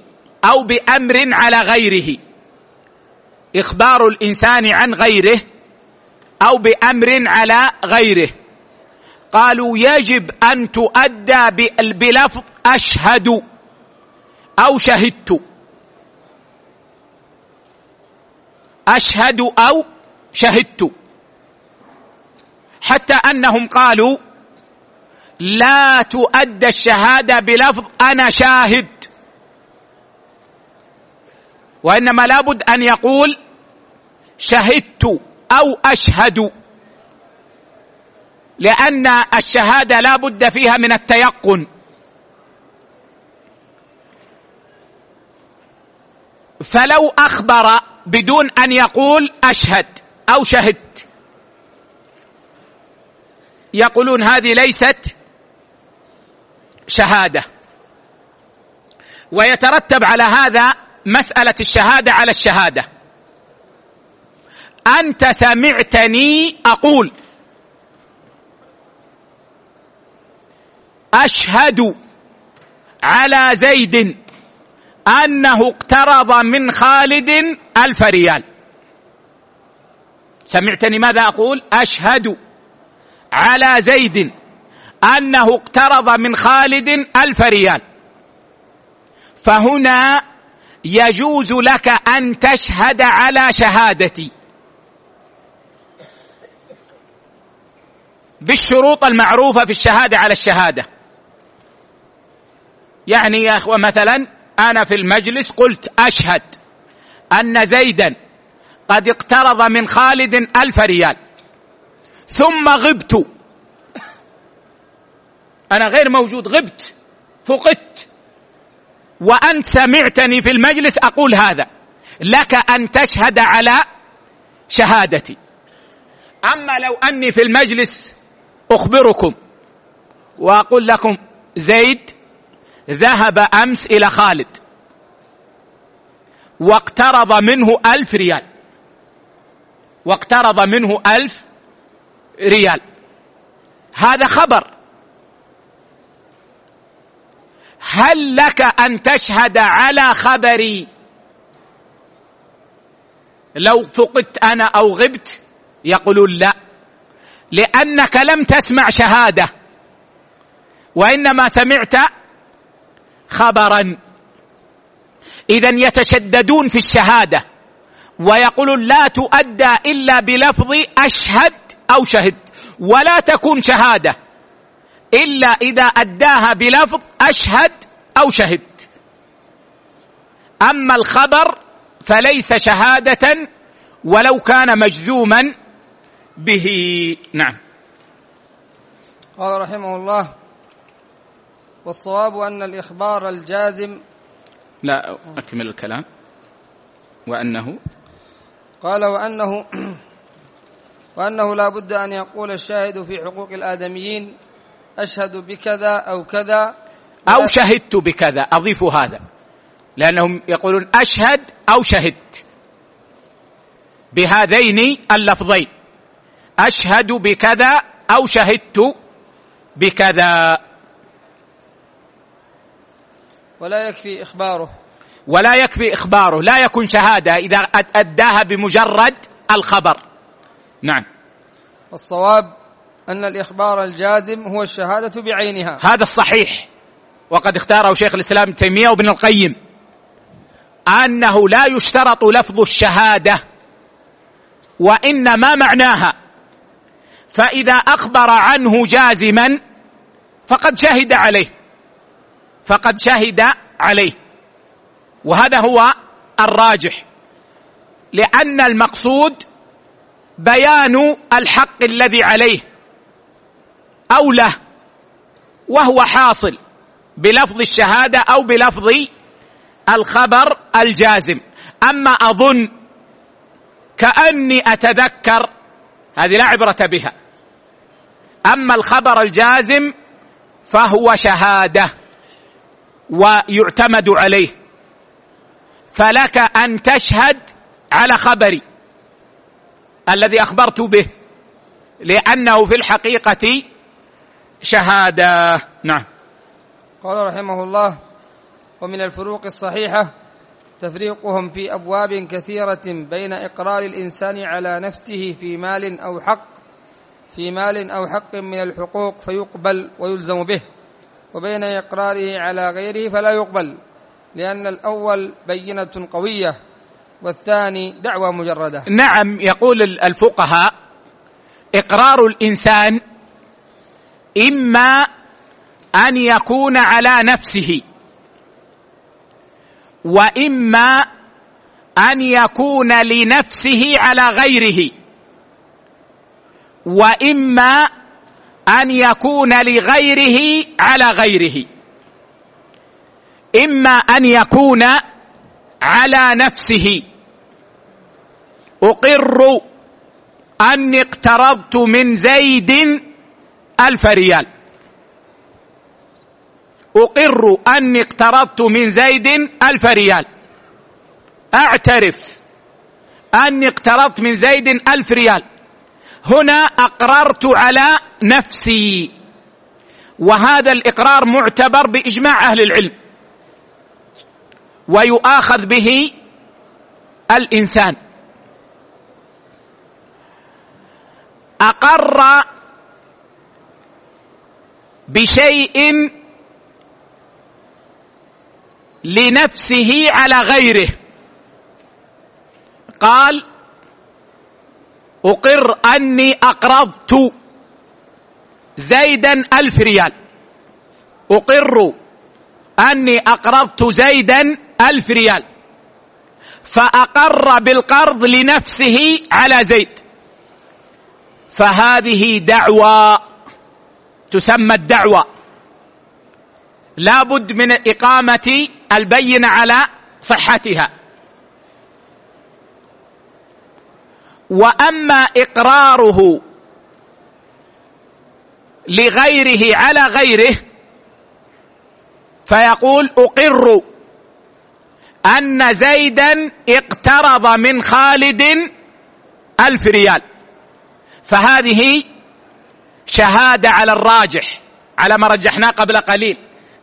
أو بأمر على غيره. إخبار الإنسان عن غيره أو بأمر على غيره. قالوا يجب أن تؤدى بلفظ أشهد أو شهدت. أشهد أو شهدت. حتى أنهم قالوا لا تؤدى الشهادة بلفظ أنا شاهد. وإنما لابد أن يقول شهدت أو أشهد. لأن الشهادة لا بد فيها من التيقن. فلو أخبر بدون أن يقول أشهد أو شهدت. يقولون هذه ليست شهادة. ويترتب على هذا مسألة الشهادة على الشهادة. أنت سمعتني أقول. أشهد على زيد أنه اقترض من خالد ألف ريال. سمعتني ماذا أقول؟ أشهد على زيد أنه اقترض من خالد ألف ريال. فهنا يجوز لك أن تشهد على شهادتي. بالشروط المعروفة في الشهادة على الشهادة. يعني يا أخوة مثلا أنا في المجلس قلت أشهد أن زيدا قد اقترض من خالد ألف ريال. ثم غبت. أنا غير موجود غبت فقدت. وانت سمعتني في المجلس أقول هذا. لك أن تشهد على شهادتي. أما لو أني في المجلس أخبركم وأقول لكم زيد ذهب أمس إلى خالد واقترض منه ألف ريال. واقترض منه ألف ريال. هذا خبر. هل لك أن تشهد على خبري؟ لو فقدت أنا أو غبت يقولون لا لأنك لم تسمع شهادة وإنما سمعت خبرا. اذا يتشددون في الشهادة ويقولون لا تؤدى إلا بلفظ أشهد أو شهد ولا تكون شهادة. إلا إذا أداها بلفظ أشهد أو شهد. أما الخبر فليس شهادة ولو كان مجزوما به. نعم. قال رحمه الله والصواب أن الإخبار الجازم. لا أكمل الكلام. وأنه؟ قال وأنه وأنه لا بد أن يقول الشاهد في حقوق الآدميين أشهد بكذا أو كذا. أو شهدت بكذا. أضيف هذا. لأنهم يقولون أشهد أو شهدت. بهذين اللفظين. أشهد بكذا أو شهدت بكذا. ولا يكفي إخباره. ولا يكفي إخباره. لا يكون شهادة إذا أداها بمجرد الخبر. نعم. الصواب أن الإخبار الجازم هو الشهادة بعينها. هذا الصحيح. وقد اختاره شيخ الإسلام ابن تيمية وابن القيم. أنه لا يشترط لفظ الشهادة وإنما معناها. فإذا أخبر عنه جازما فقد شهد عليه. فقد شهد عليه. وهذا هو الراجح. لأن المقصود بيان الحق الذي عليه. أو له وهو حاصل بلفظ الشهادة أو بلفظ الخبر الجازم. أما أظن كأني أتذكر هذه لا عبرة بها أما الخبر الجازم فهو شهادة ويعتمد عليه فلك أن تشهد على خبري الذي أخبرت به لأنه في الحقيقة شهادة. نعم. قال رحمه الله ومن الفروق الصحيحة تفريقهم في أبواب كثيرة بين إقرار الإنسان على نفسه في مال أو حق في مال أو حق من الحقوق فيقبل ويلزم به وبين إقراره على غيره فلا يقبل لأن الأول بينة قوية والثاني دعوة مجردة. نعم يقول الفقهاء إقرار الإنسان إما أن يكون على نفسه وإما أن يكون لنفسه على غيره وإما أن يكون لغيره على غيره. إما أن يكون على نفسه. أقر أني اقترضت من زيد ألف ريال. أقر أني اقترضت من زيد ألف ريال. أعترف أني اقترضت من زيد ألف ريال. هنا أقررت على نفسي. وهذا الإقرار معتبر بإجماع أهل العلم. ويؤاخذ به الإنسان. أقر بشيء لنفسه على غيره. قال أقر أني أقرضت زيدا ألف ريال. أقر أني أقرضت زيدا ألف ريال. فأقر بالقرض لنفسه على زيد. فهذه دعوى تسمى الدعوى لابد من إقامة البينة على صحتها. وأما إقراره لغيره على غيره فيقول أقر أن زيدا اقترض من خالد ألف ريال. فهذه شهادة على الراجح على ما رجحناه قبل قليل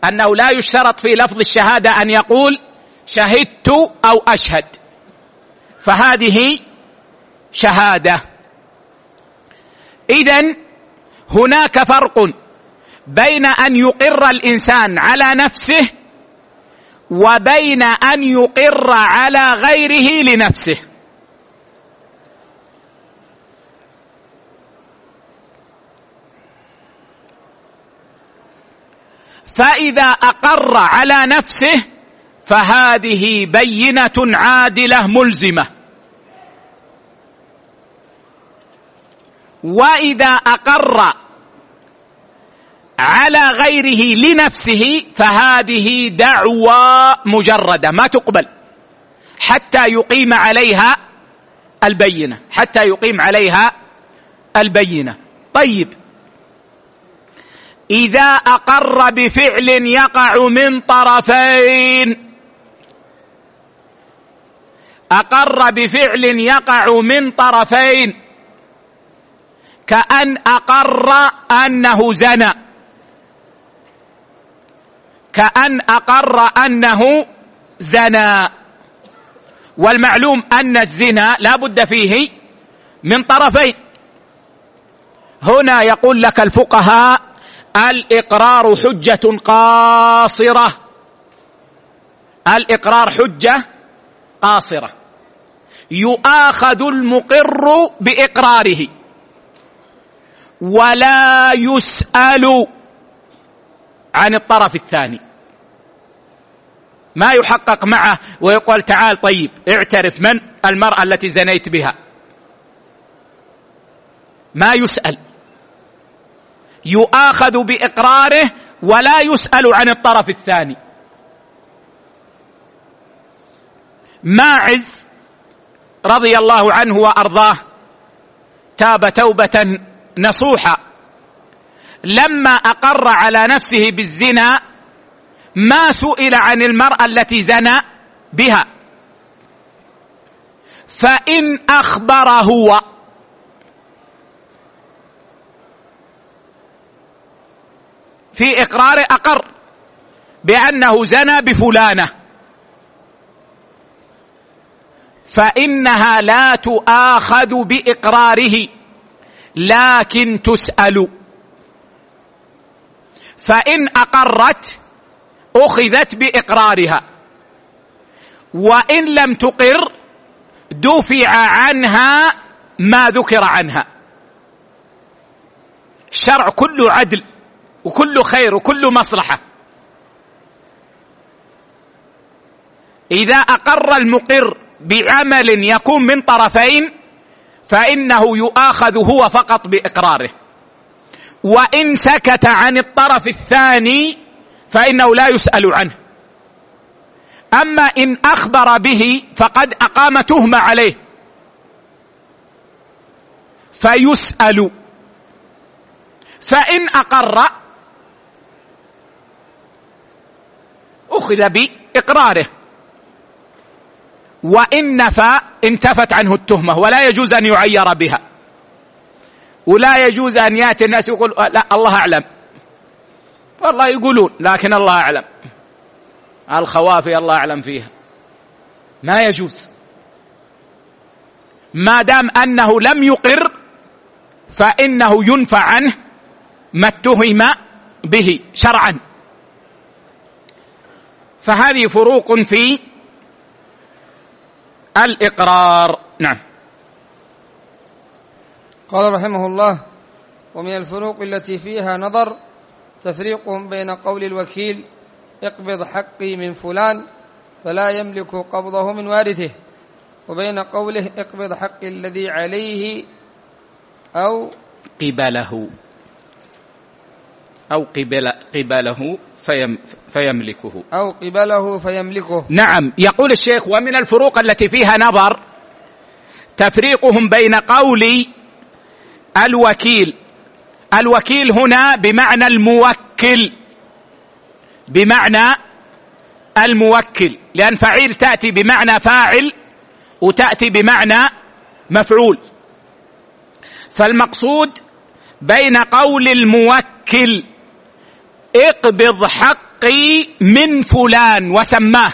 أنه لا يشترط في لفظ الشهادة أن يقول شهدت أو أشهد. فهذه شهادة. اذا هناك فرق بين أن يقر الإنسان على نفسه وبين أن يقر على غيره لنفسه. فإذا أقر على نفسه فهذه بينة عادلة ملزمة. وإذا أقر على غيره لنفسه فهذه دعوى مجردة ما تقبل. حتى يقيم عليها البينة حتى يقيم عليها البينة. طيب إذا أقر بفعل يقع من طرفين. أقر بفعل يقع من طرفين. كأن أقر أنه زنى. كأن أقر أنه زنى. والمعلوم أن الزنا لا بد فيه من طرفين. هنا يقول لك الفقهاء الإقرار حجة قاصرة. الإقرار حجة قاصرة. يؤاخذ المقر بإقراره. ولا يسأل عن الطرف الثاني. ما يحقق معه ويقول تعال طيب اعترف من؟ المرأة التي زنيت بها. ما يسأل. يؤاخذ بإقراره ولا يسأل عن الطرف الثاني. ماعز رضي الله عنه وأرضاه تاب توبة نصوحا. لما أقر على نفسه بالزنا ما سئل عن المرأة التي زنى بها. فإن اخبر هو في اقراره أقر بأنه زنى بفلانة. فإنها لا تؤاخذ بإقراره لكن تسأل. فإن أقرت أخذت بإقرارها. وإن لم تقر دفع عنها ما ذكر عنها. الشرع كله عدل. وكله خير وكله مصلحة. إذا أقر المقر بعمل يكون من طرفين فإنه يؤاخذ هو فقط بإقراره. وإن سكت عن الطرف الثاني فإنه لا يسأل عنه. أما إن أخبر به فقد أقام تهمة عليه. فيسأل. فإن أقر أخذ بإقراره. وإن نفى انتفت عنه التهمة ولا يجوز أن يعير بها. ولا يجوز أن يأتي الناس يقول لا الله أعلم. والله يقولون لكن الله أعلم. الخوافي الله أعلم فيها. ما يجوز. ما دام أنه لم يقر فإنه ينفى عنه ما اتهم به شرعا. فهذه فروق في الإقرار. نعم. قال رحمه الله ومن الفروق التي فيها نظر تفريق بين قول الوكيل اقبض حقي من فلان فلا يملك قبضه من وارثه وبين قوله اقبض حقي الذي عليه أو قبله. أو قبل قبله فيم فيملكه. أو قبله فيملكه. نعم يقول الشيخ ومن الفروق التي فيها نظر تفريقهم بين قول الوكيل. الوكيل هنا بمعنى الموكل. بمعنى الموكل. لأن فعيل تأتي بمعنى فاعل وتأتي بمعنى مفعول. فالمقصود بين قول الموكل. اقبض حقي من فلان وسماه.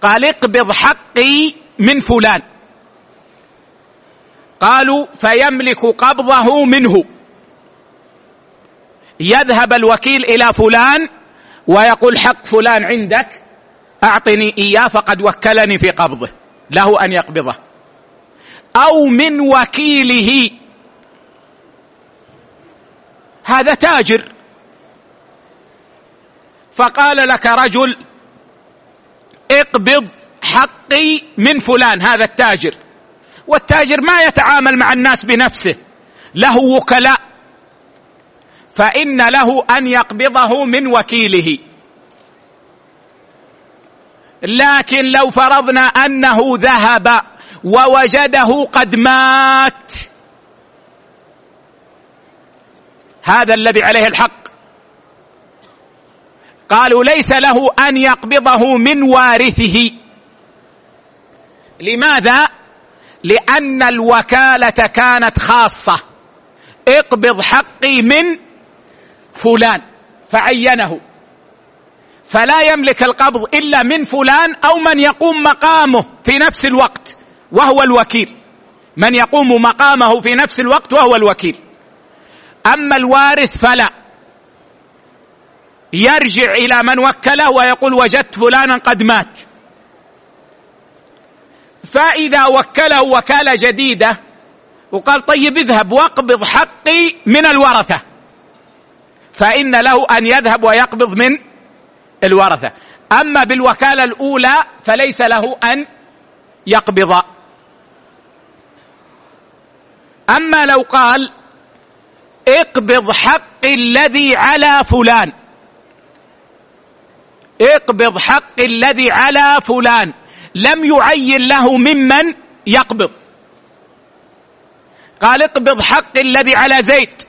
قال اقبض حقي من فلان. قالوا فيملك قبضه منه. يذهب الوكيل إلى فلان ويقول حق فلان عندك أعطني إياه فقد وكلني في قبضه له أن يقبضه. أو من وكيله. هذا تاجر. فقال لك رجل اقبض حقي من فلان هذا التاجر. والتاجر ما يتعامل مع الناس بنفسه له وكلاء. فإن له أن يقبضه من وكيله. لكن لو فرضنا أنه ذهب ووجده قد مات هذا الذي عليه الحق. قالوا ليس له أن يقبضه من وارثه. لماذا؟ لأن الوكالة كانت خاصة. اقبض حقي من فلان فعينه. فلا يملك القبض إلا من فلان أو من يقوم مقامه في نفس الوقت وهو الوكيل. من يقوم مقامه في نفس الوقت وهو الوكيل. أما الوارث فلا. يرجع إلى من وكله ويقول وجدت فلانا قد مات. فإذا وكله وكاله جديده وقال طيب اذهب واقبض حقي من الورثة. فإن له أن يذهب ويقبض من الورثة. أما بالوكالة الأولى فليس له أن يقبض. أما لو قال اقبض حق الذي على فلان. اقبض حق الذي على فلان. لم يعين له ممن يقبض. قال اقبض حق الذي على زيد.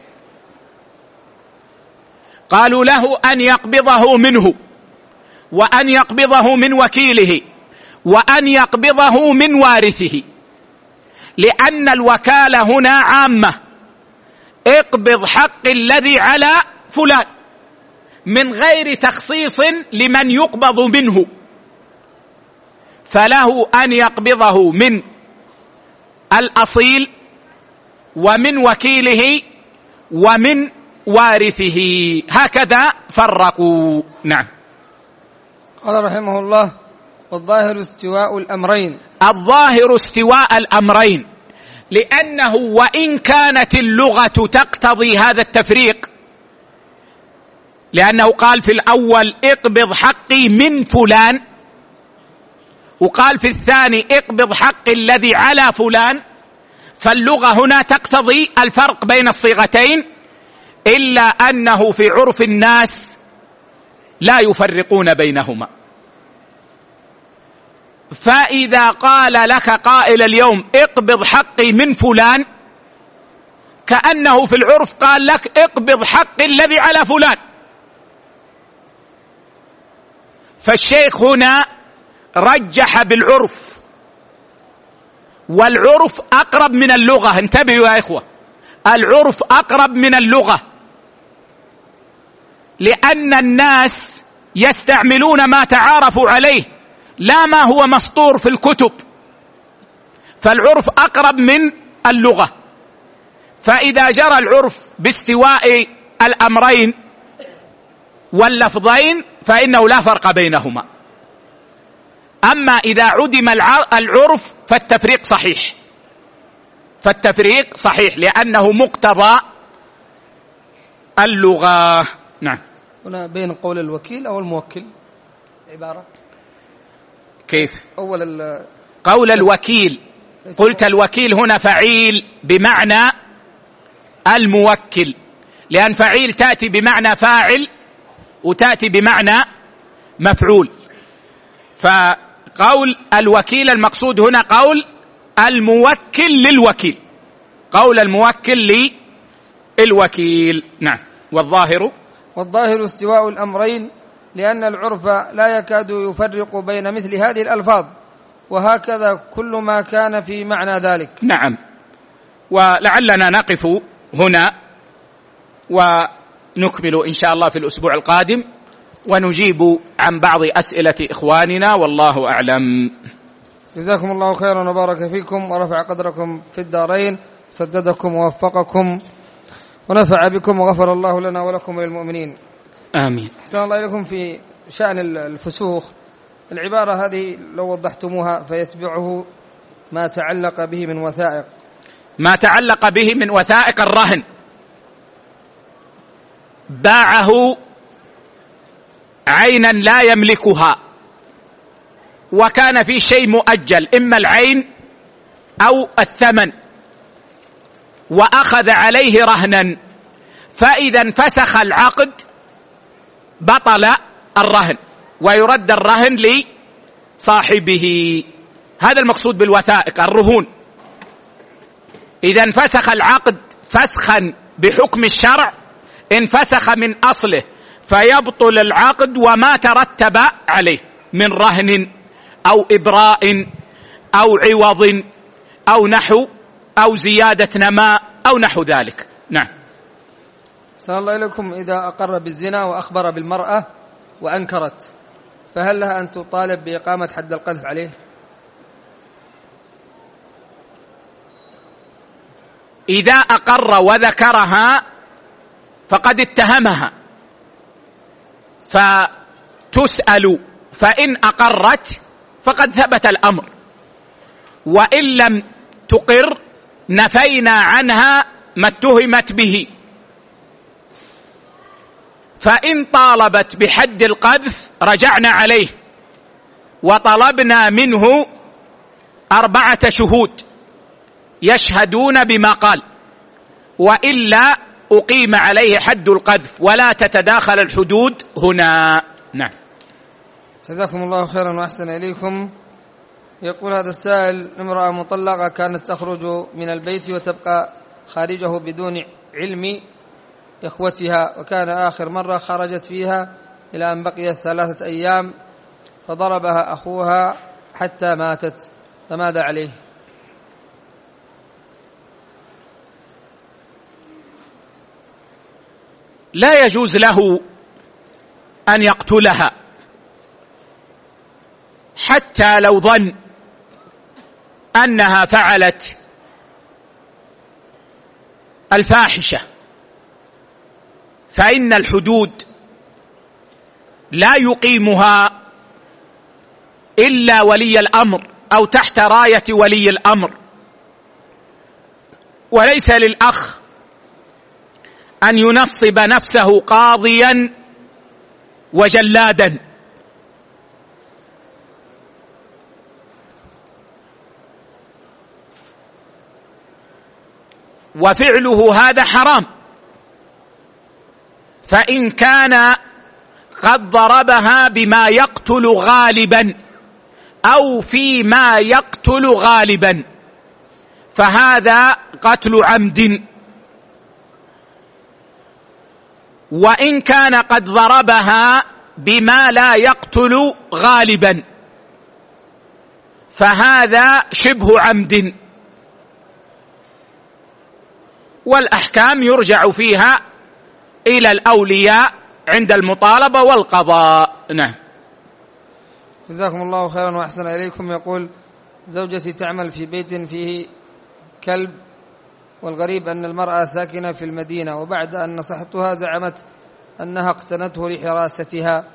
قالوا له أن يقبضه منه وأن يقبضه من وكيله وأن يقبضه من وارثه. لأن الوكالة هنا عامة. اقبض حق الذي على فلان من غير تخصيص لمن يقبض منه. فله أن يقبضه من الأصيل ومن وكيله ومن وارثه. هكذا فرقوا. نعم. قال رحمه الله والظاهر استواء الأمرين. الظاهر استواء الأمرين. لأنه وإن كانت اللغة تقتضي هذا التفريق لأنه قال في الأول اقبض حقي من فلان وقال في الثاني اقبض حق الذي على فلان فاللغة هنا تقتضي الفرق بين الصيغتين إلا أنه في عرف الناس لا يفرقون بينهما. فإذا قال لك قائل اليوم اقبض حقي من فلان كأنه في العرف قال لك اقبض حق الذي على فلان. فالشيخ هنا رجح بالعرف والعرف أقرب من اللغة. انتبهوا يا إخوة العرف أقرب من اللغة لأن الناس يستعملون ما تعارفوا عليه. لا ما هو مسطور في الكتب. فالعرف أقرب من اللغة. فإذا جرى العرف باستواء الأمرين واللفظين فإنه لا فرق بينهما. أما إذا عدم العرف فالتفريق صحيح. فالتفريق صحيح لأنه مقتضى اللغة. نعم. هنا بين قول الوكيل أو الموكل. عبارة. كيف؟ ال قول الوكيل. قلت الوكيل هنا فعيل بمعنى الموكل. لأن فعيل تأتي بمعنى فاعل وتأتي بمعنى مفعول. فقول الوكيل المقصود هنا قول الموكل للوكيل. قول الموكل للوكيل. نعم. والظاهر؟ والظاهر استواء الأمرين لأن العرف لا يكاد يفرق بين مثل هذه الألفاظ وهكذا كل ما كان في معنى ذلك. نعم. ولعلنا نقف هنا ونكمل إن شاء الله في الأسبوع القادم ونجيب عن بعض أسئلة إخواننا والله أعلم. جزاكم الله خيرا وبارك فيكم ورفع قدركم في الدارين سددكم ووفقكم ونفع بكم وغفر الله لنا ولكم وللمؤمنين. آمين. أحسن الله إليكم في شأن الفسوخ. العبارة هذه لو وضحتموها فيتبعه ما تعلق به من وثائق. ما تعلق به من وثائق الرهن. باعه عينا لا يملكها. وكان في شيء مؤجل إما العين أو الثمن. وأخذ عليه رهنا. فإذا انفسخ العقد بطل الرهن ويرد الرهن لصاحبه. هذا المقصود بالوثائق الرهون. إذا انفسخ العقد فسخا بحكم الشرع انفسخ من أصله فيبطل العقد وما ترتب عليه من رهن أو إبراء أو عوض أو نحو أو زيادة نماء أو نحو ذلك. نعم. صلى الله إليكم إذا أقر بالزنا وأخبر بالمرأة وأنكرت. فهل لها أن تطالب بإقامة حد القذف عليه؟ إذا أقر وذكرها فقد اتهمها. فتسأل فإن أقرت فقد ثبت الأمر. وإن لم تقر نفينا عنها ما اتهمت به. فإن طالبت بحد القذف رجعنا عليه وطلبنا منه أربعة شهود يشهدون بما قال وإلا أقيم عليه حد القذف ولا تتداخل الحدود هنا. نعم. جزاكم الله خيرا وأحسن إليكم. يقول هذا السائل امرأة مطلقة كانت تخرج من البيت وتبقى خارجه بدون علم. إخوتها وكان آخر مرة خرجت فيها إلى أن بقيت ثلاثة أيام فضربها أخوها حتى ماتت. فماذا عليه؟ لا يجوز له أن يقتلها. حتى لو ظن أنها فعلت الفاحشة. فإن الحدود لا يقيمها إلا ولي الأمر أو تحت راية ولي الأمر. وليس للأخ أن ينصب نفسه قاضيا وجلادا. وفعله هذا حرام. فإن كان قد ضربها بما يقتل غالبا أو فيما يقتل غالبا فهذا قتل عمد. وإن كان قد ضربها بما لا يقتل غالبا فهذا شبه عمد. والأحكام يرجع فيها إلى الأولياء عند المطالبة والقضاء. نعم. جزاكم الله خيرا وأحسن إليكم. يقول زوجتي تعمل في بيت فيه كلب والغريب أن المرأة ساكنة في المدينة وبعد أن نصحتها زعمت أنها اقتنته لحراستها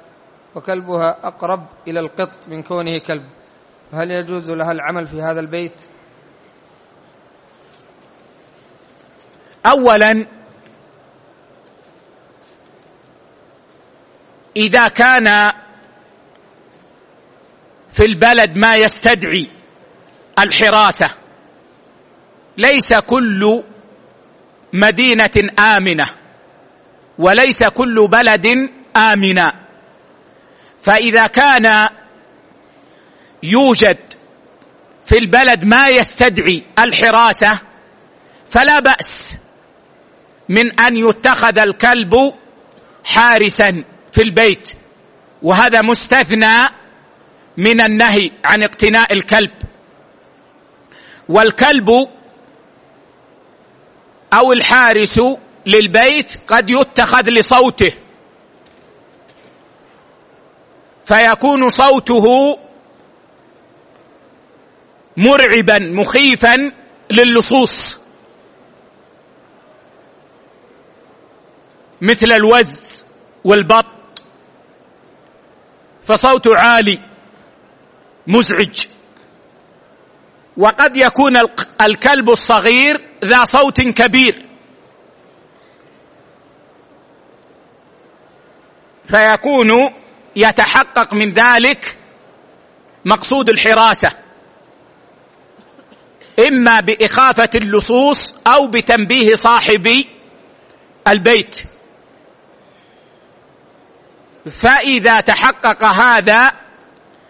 وكلبها أقرب إلى القط من كونه كلب. فهل يجوز لها العمل في هذا البيت؟ اولا إذا كان في البلد ما يستدعي الحراسة ليس كل مدينة آمنة وليس كل بلد امنا فإذا كان يوجد في البلد ما يستدعي الحراسة فلا بأس من أن يتخذ الكلب حارسا. في البيت. وهذا مستثنى من النهي عن اقتناء الكلب. والكلب أو الحارس للبيت قد يتخذ لصوته. فيكون صوته مرعبا مخيفا للصوص. مثل الوز والبط. فصوت عالي مزعج. وقد يكون الكلب الصغير ذا صوت كبير. فيكون يتحقق من ذلك مقصود الحراسة. إما بإخافة اللصوص أو بتنبيه صاحب البيت. فإذا تحقق هذا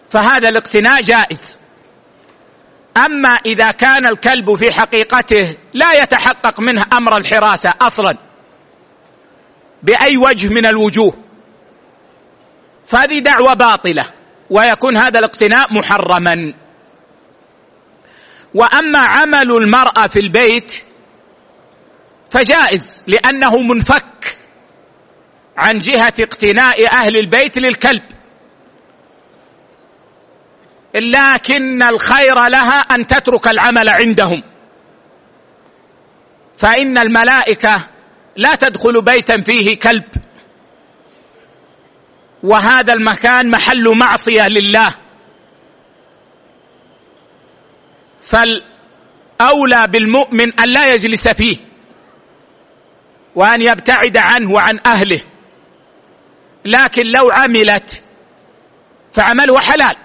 فهذا الاقتناء جائز. أما إذا كان الكلب في حقيقته لا يتحقق منه أمر الحراسة أصلا بأي وجه من الوجوه فهذه دعوة باطلة ويكون هذا الاقتناء محرما. وأما عمل المرأة في البيت فجائز لأنه منفك. عن جهة اقتناء أهل البيت للكلب. لكن الخير لها أن تترك العمل عندهم. فإن الملائكة لا تدخل بيتا فيه كلب. وهذا المكان محل معصية لله. فالأولى بالمؤمن أن لا يجلس فيه. وأن يبتعد عنه وعن أهله. لكن لو عملت فعملها حلال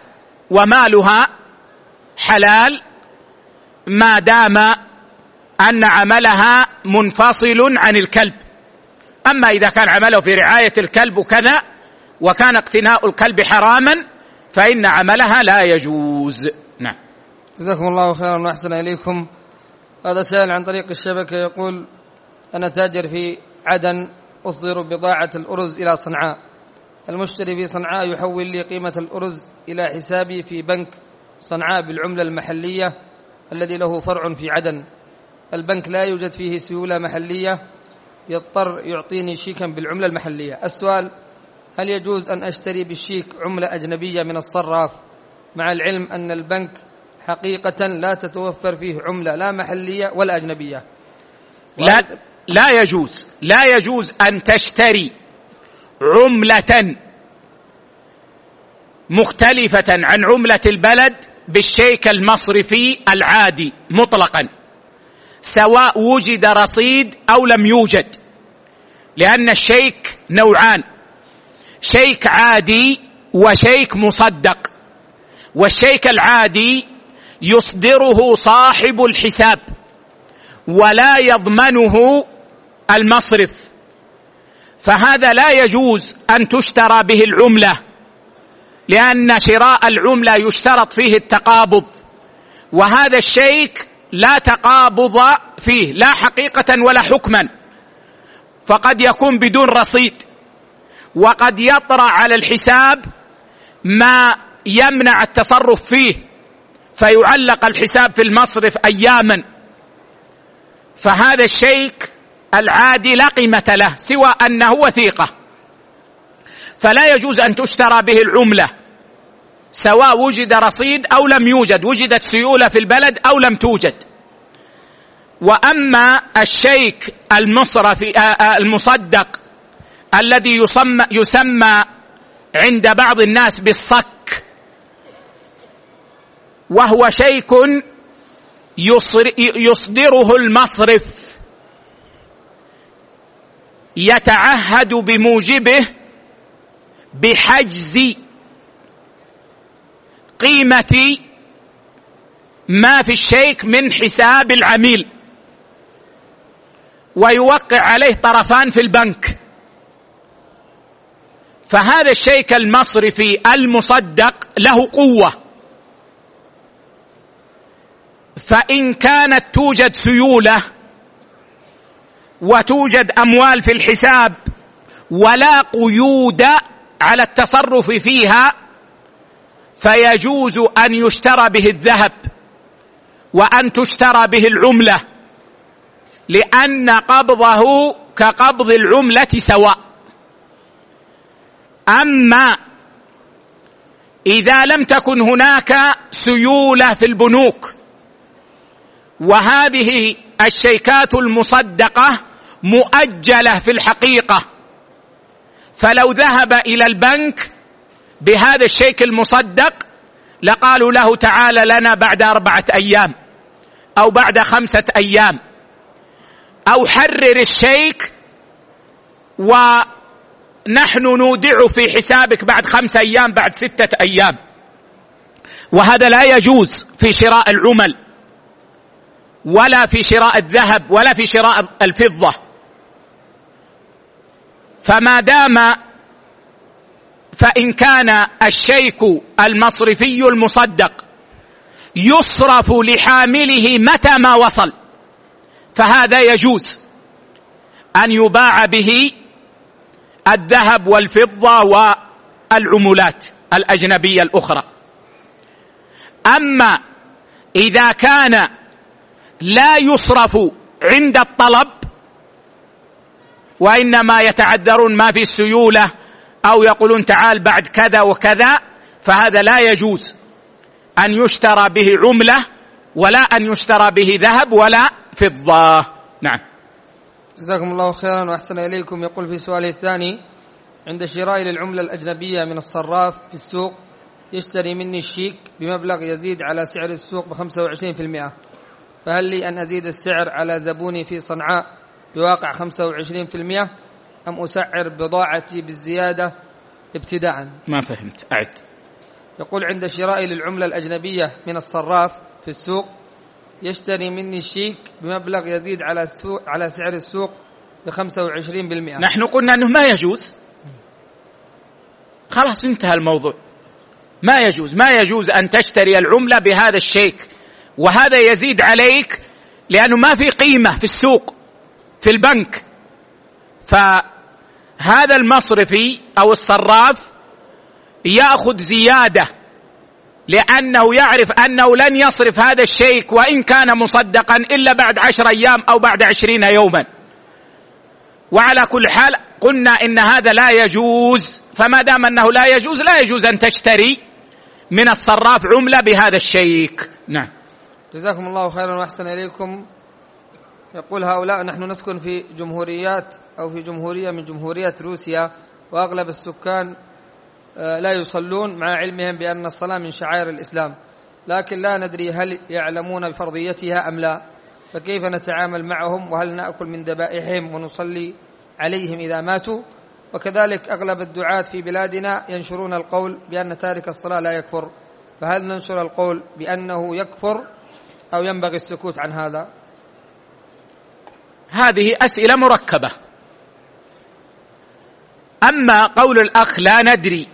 ومالها حلال ما دام أن عملها منفصل عن الكلب. أما إذا كان عمله في رعاية الكلب وكذا وكان اقتناء الكلب حراما فإن عملها لا يجوز. نعم. جزاكم الله خيرا وأحسن إليكم. هذا سائل عن طريق الشبكة يقول أنا تاجر في عدن. أصدر بضاعة الأرز إلى صنعاء. المشتري في صنعاء يحول لي قيمة الأرز إلى حسابي في بنك صنعاء بالعملة المحلية الذي له فرع في عدن. البنك لا يوجد فيه سيولة محلية. يضطر يعطيني شيكا بالعملة المحلية. السؤال هل يجوز أن أشتري بالشيك عملة أجنبية من الصراف مع العلم أن البنك حقيقة لا تتوفر فيه عملة لا محلية ولا أجنبية؟ لا. لا يجوز لا يجوز أن تشتري عملة مختلفة عن عملة البلد بالشيك المصرفي العادي مطلقا سواء وجد رصيد أو لم يوجد لأن الشيك نوعان شيك عادي وشيك مصدق والشيك العادي يصدره صاحب الحساب ولا يضمنه المصرف. فهذا لا يجوز أن تشترى به العملة لأن شراء العملة يشترط فيه التقابض وهذا الشيك لا تقابض فيه لا حقيقة ولا حكما. فقد يكون بدون رصيد وقد يطرأ على الحساب ما يمنع التصرف فيه فيعلق الحساب في المصرف أياما. فهذا الشيك العادي لا قيمة له سوى أنه وثيقة. فلا يجوز أن تشترى به العملة سواء وجد رصيد أو لم يوجد وجدت سيولة في البلد أو لم توجد. وأما الشيك المصرف آه، المصدق الذي يسمى يسمى عند بعض الناس بالصك وهو شيك يصدره المصرف. يتعهد بموجبه بحجز قيمة ما في الشيك من حساب العميل ويوقع عليه طرفان في البنك. فهذا الشيك المصرفي المصدق له قوة. فإن كانت توجد سيولة وتوجد أموال في الحساب ولا قيود على التصرف فيها فيجوز أن يشترى به الذهب وأن تشترى به العملة لأن قبضه كقبض العملة سواء. أما إذا لم تكن هناك سيولة في البنوك وهذه الشيكات المصدقة مؤجلة في الحقيقة. فلو ذهب إلى البنك بهذا الشيك المصدق لقالوا له تعال لنا بعد أربعة أيام أو بعد خمسة أيام. أو حرر الشيك ونحن نودع في حسابك بعد خمسة أيام بعد ستة أيام. وهذا لا يجوز في شراء العمل ولا في شراء الذهب ولا في شراء الفضة. فما دام فإن كان الشيك المصرفي المصدق يصرف لحامله متى ما وصل فهذا يجوز أن يباع به الذهب والفضة والعملات الأجنبية الأخرى. أما إذا كان لا يصرف عند الطلب وإنما يتعذرون ما في السيولة أو يقولون تعال بعد كذا وكذا فهذا لا يجوز أن يشترى به عملة ولا أن يشترى به ذهب ولا فضة. نعم. جزاكم الله خيرا وأحسن إليكم. يقول في سؤاله الثاني عند شرائي للعملة الأجنبية من الصراف في السوق يشتري مني الشيك بمبلغ يزيد على سعر السوق ب 25% فهل لي أن أزيد السعر على زبوني في صنعاء بواقع 25% أم أسعر بضاعتي بالزيادة ابتداء. ما فهمت. أعد. يقول عند شرائي للعملة الأجنبية من الصراف في السوق يشتري مني الشيك بمبلغ يزيد على السوق على سعر السوق ب 25% نحن قلنا أنه ما يجوز. خلاص انتهى الموضوع. ما يجوز. ما يجوز أن تشتري العملة بهذا الشيك وهذا يزيد عليك لأنه ما في قيمة في السوق. في البنك. فهذا المصرفي أو الصراف يأخذ زيادة لأنه يعرف أنه لن يصرف هذا الشيك وإن كان مصدقا إلا بعد عشر أيام أو بعد عشرين يوما. وعلى كل حال قلنا إن هذا لا يجوز فما دام أنه لا يجوز لا يجوز أن تشتري من الصراف عملة بهذا الشيك. نعم. جزاكم الله خيرا وأحسن إليكم. يقول هؤلاء نحن نسكن في جمهوريات أو في جمهورية من جمهوريات روسيا وأغلب السكان آه، لا يصلون مع علمهم بأن الصلاة من شعائر الإسلام. لكن لا ندري هل يعلمون بفرضيتها أم لا. فكيف نتعامل معهم؟ وهل نأكل من ذبائحهم ونصلي عليهم إذا ماتوا؟ وكذلك أغلب الدعاة في بلادنا ينشرون القول بأن تارك الصلاة لا يكفر. فهل ننشر القول بأنه يكفر أو ينبغي السكوت عن هذا؟ هذه أسئلة مركبة. أما قول الأخ لا ندري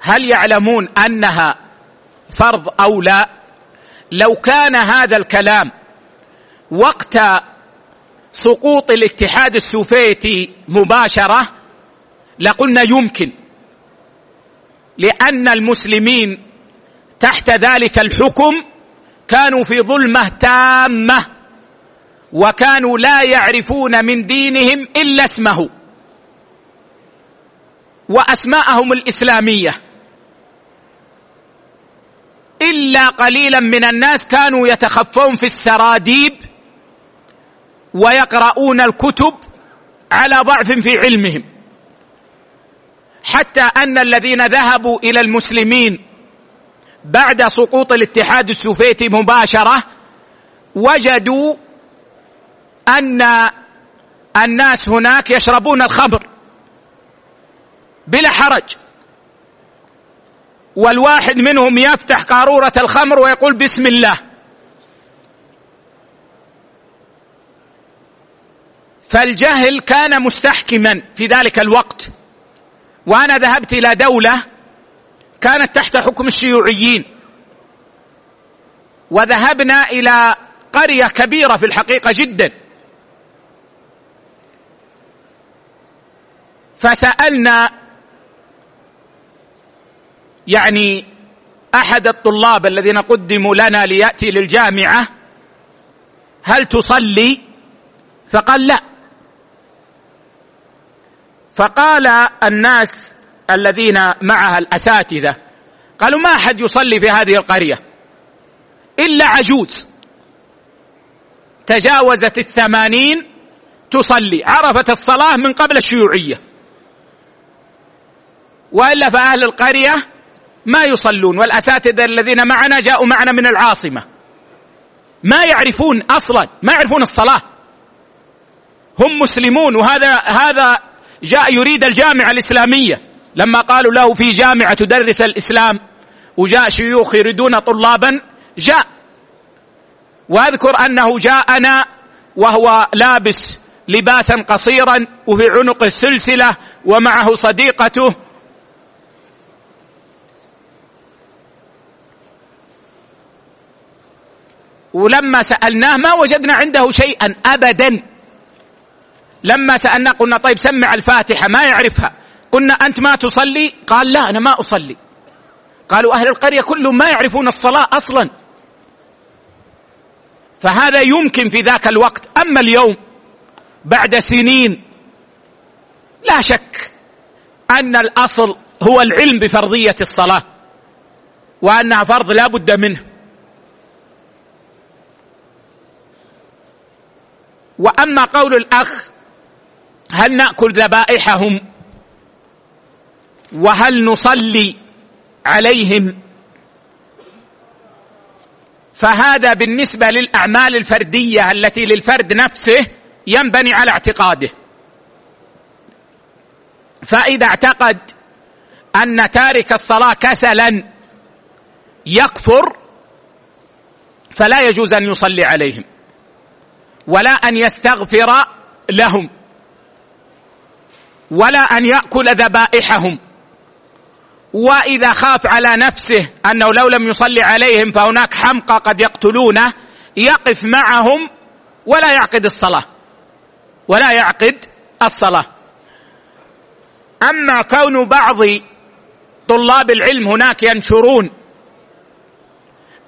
هل يعلمون أنها فرض أو لا لو كان هذا الكلام وقت سقوط الاتحاد السوفيتي مباشرة لقلنا يمكن لأن المسلمين تحت ذلك الحكم كانوا في ظلمة تامة. وكانوا لا يعرفون من دينهم إلا اسمه. وأسماءهم الإسلامية. إلا قليلا من الناس كانوا يتخفون في السراديب ويقرؤون الكتب على ضعف في علمهم. حتى أن الذين ذهبوا إلى المسلمين بعد سقوط الاتحاد السوفيتي مباشرة وجدوا أن الناس هناك يشربون الخمر بلا حرج. والواحد منهم يفتح قارورة الخمر ويقول بسم الله. فالجهل كان مستحكما في ذلك الوقت. وأنا ذهبت إلى دولة كانت تحت حكم الشيوعيين. وذهبنا إلى قرية كبيرة في الحقيقة جدا. فسألنا يعني أحد الطلاب الذين قدموا لنا ليأتي للجامعة هل تصلي؟ فقال لا. فقال الناس الذين معها الأساتذة قالوا ما أحد يصلي في هذه القرية إلا عجوز. تجاوزت الثمانين تصلي. عرفت الصلاة من قبل الشيوعية. وإلا فأهل القرية ما يصلون والأساتذة الذين معنا جاءوا معنا من العاصمة. ما يعرفون أصلا ما يعرفون الصلاة. هم مسلمون وهذا هذا جاء يريد الجامعة الإسلامية. لما قالوا له في جامعة تدرس الإسلام وجاء شيوخ يريدون طلابا جاء. واذكر أنه جاءنا وهو لابس لباسا قصيرا وفي عنق السلسلة ومعه صديقته ولما سألناه ما وجدنا عنده شيئا ابدا. لما سألناه قلنا طيب سمع الفاتحة ما يعرفها. قلنا أنت ما تصلي؟ قال لا أنا ما أصلي. قالوا أهل القرية كلهم ما يعرفون الصلاة أصلا. فهذا يمكن في ذاك الوقت. أما اليوم بعد سنين لا شك أن الأصل هو العلم بفرضية الصلاة وأنها فرض لا بد منه. وأما قول الأخ هل نأكل ذبائحهم؟ وهل نصلي عليهم؟ فهذا بالنسبة للأعمال الفردية التي للفرد نفسه ينبني على اعتقاده. فإذا اعتقد أن تارك الصلاة كسلا يكفر فلا يجوز أن يصلي عليهم. ولا أن يستغفر لهم. ولا أن يأكل ذبائحهم. وإذا خاف على نفسه أنه لو لم يصلي عليهم فهناك حمقى قد يقتلونه يقف معهم ولا يعقد الصلاة. ولا يعقد الصلاة. أما كون بعض طلاب العلم هناك ينشرون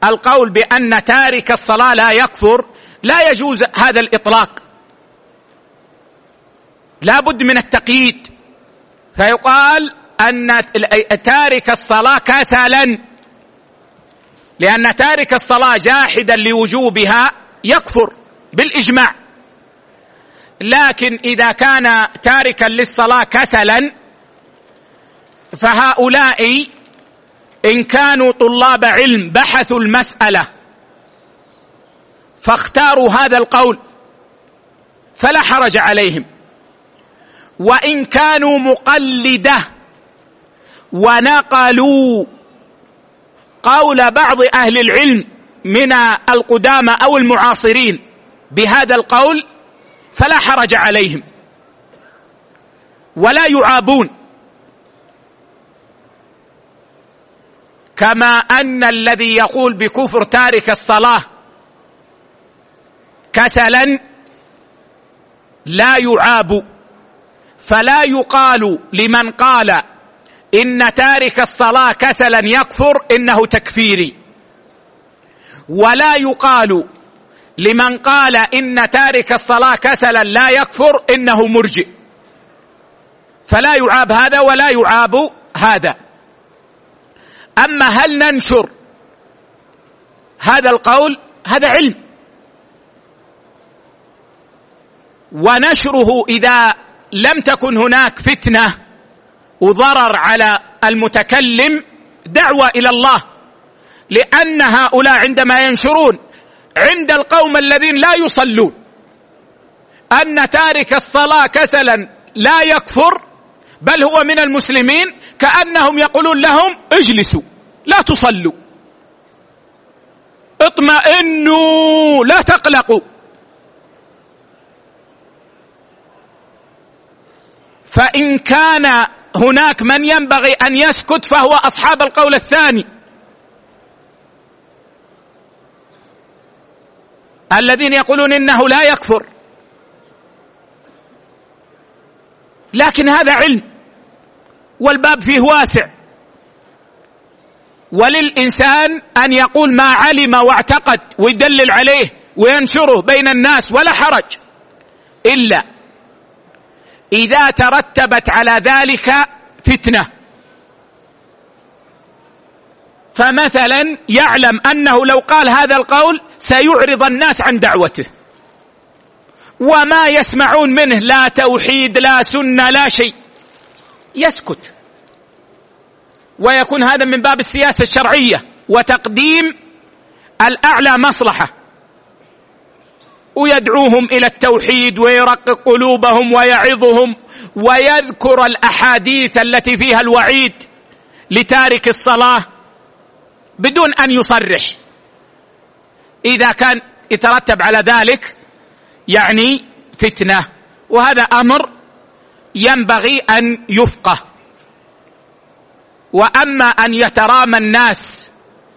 القول بأن تارك الصلاة لا يكفر لا يجوز هذا الإطلاق. لا بد من التقييد. فيقال أن تارك الصلاة كسلا. لأن تارك الصلاة جاحدا لوجوبها يكفر بالإجماع. لكن إذا كان تاركا للصلاة كسلا فهؤلاء إن كانوا طلاب علم بحثوا المسألة. فاختاروا هذا القول فلا حرج عليهم. وإن كانوا مقلدة ونقلوا قول بعض أهل العلم من القدامى أو المعاصرين بهذا القول فلا حرج عليهم. ولا يعابون. كما أن الذي يقول بكفر تارك الصلاة كسلا لا يعاب فلا يقال لمن قال إن تارك الصلاة كسلا يكفر إنه تكفيري. ولا يقال لمن قال إن تارك الصلاة كسلا لا يكفر إنه مرجئ. فلا يعاب هذا ولا يعاب هذا. أما هل ننشر هذا القول؟ هذا علم. ونشره إذا لم تكن هناك فتنة وضرر على المتكلم دعوة إلى الله. لأن هؤلاء عندما ينشرون عند القوم الذين لا يصلون أن تارك الصلاة كسلا لا يكفر بل هو من المسلمين كأنهم يقولون لهم اجلسوا لا تصلوا. اطمئنوا لا تقلقوا. فإن كان هناك من ينبغي أن يسكت فهو أصحاب القول الثاني. الذين يقولون إنه لا يكفر. لكن هذا علم. والباب فيه واسع. وللإنسان أن يقول ما علم واعتقد ويدلل عليه وينشره بين الناس ولا حرج. إلا إذا ترتبت على ذلك فتنة. فمثلا يعلم أنه لو قال هذا القول سيعرض الناس عن دعوته. وما يسمعون منه لا توحيد لا سنة لا شيء. يسكت. ويكون هذا من باب السياسة الشرعية. وتقديم الأعلى مصلحة. ويدعوهم إلى التوحيد ويرقق قلوبهم ويعظهم ويذكر الأحاديث التي فيها الوعيد لتارك الصلاة بدون أن يصرح. إذا كان يترتب على ذلك يعني فتنة وهذا أمر ينبغي أن يفقه. وأما أن يترامى الناس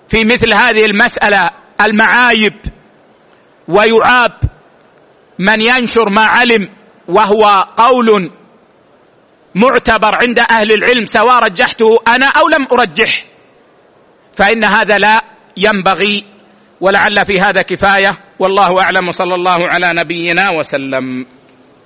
في مثل هذه المسألة المعايب ويعاب من ينشر ما علم وهو قول معتبر عند أهل العلم سواء رجحته أنا أو لم أرجح. فإن هذا لا ينبغي ولعل في هذا كفاية. والله أعلم. وصلى الله على نبينا وسلم.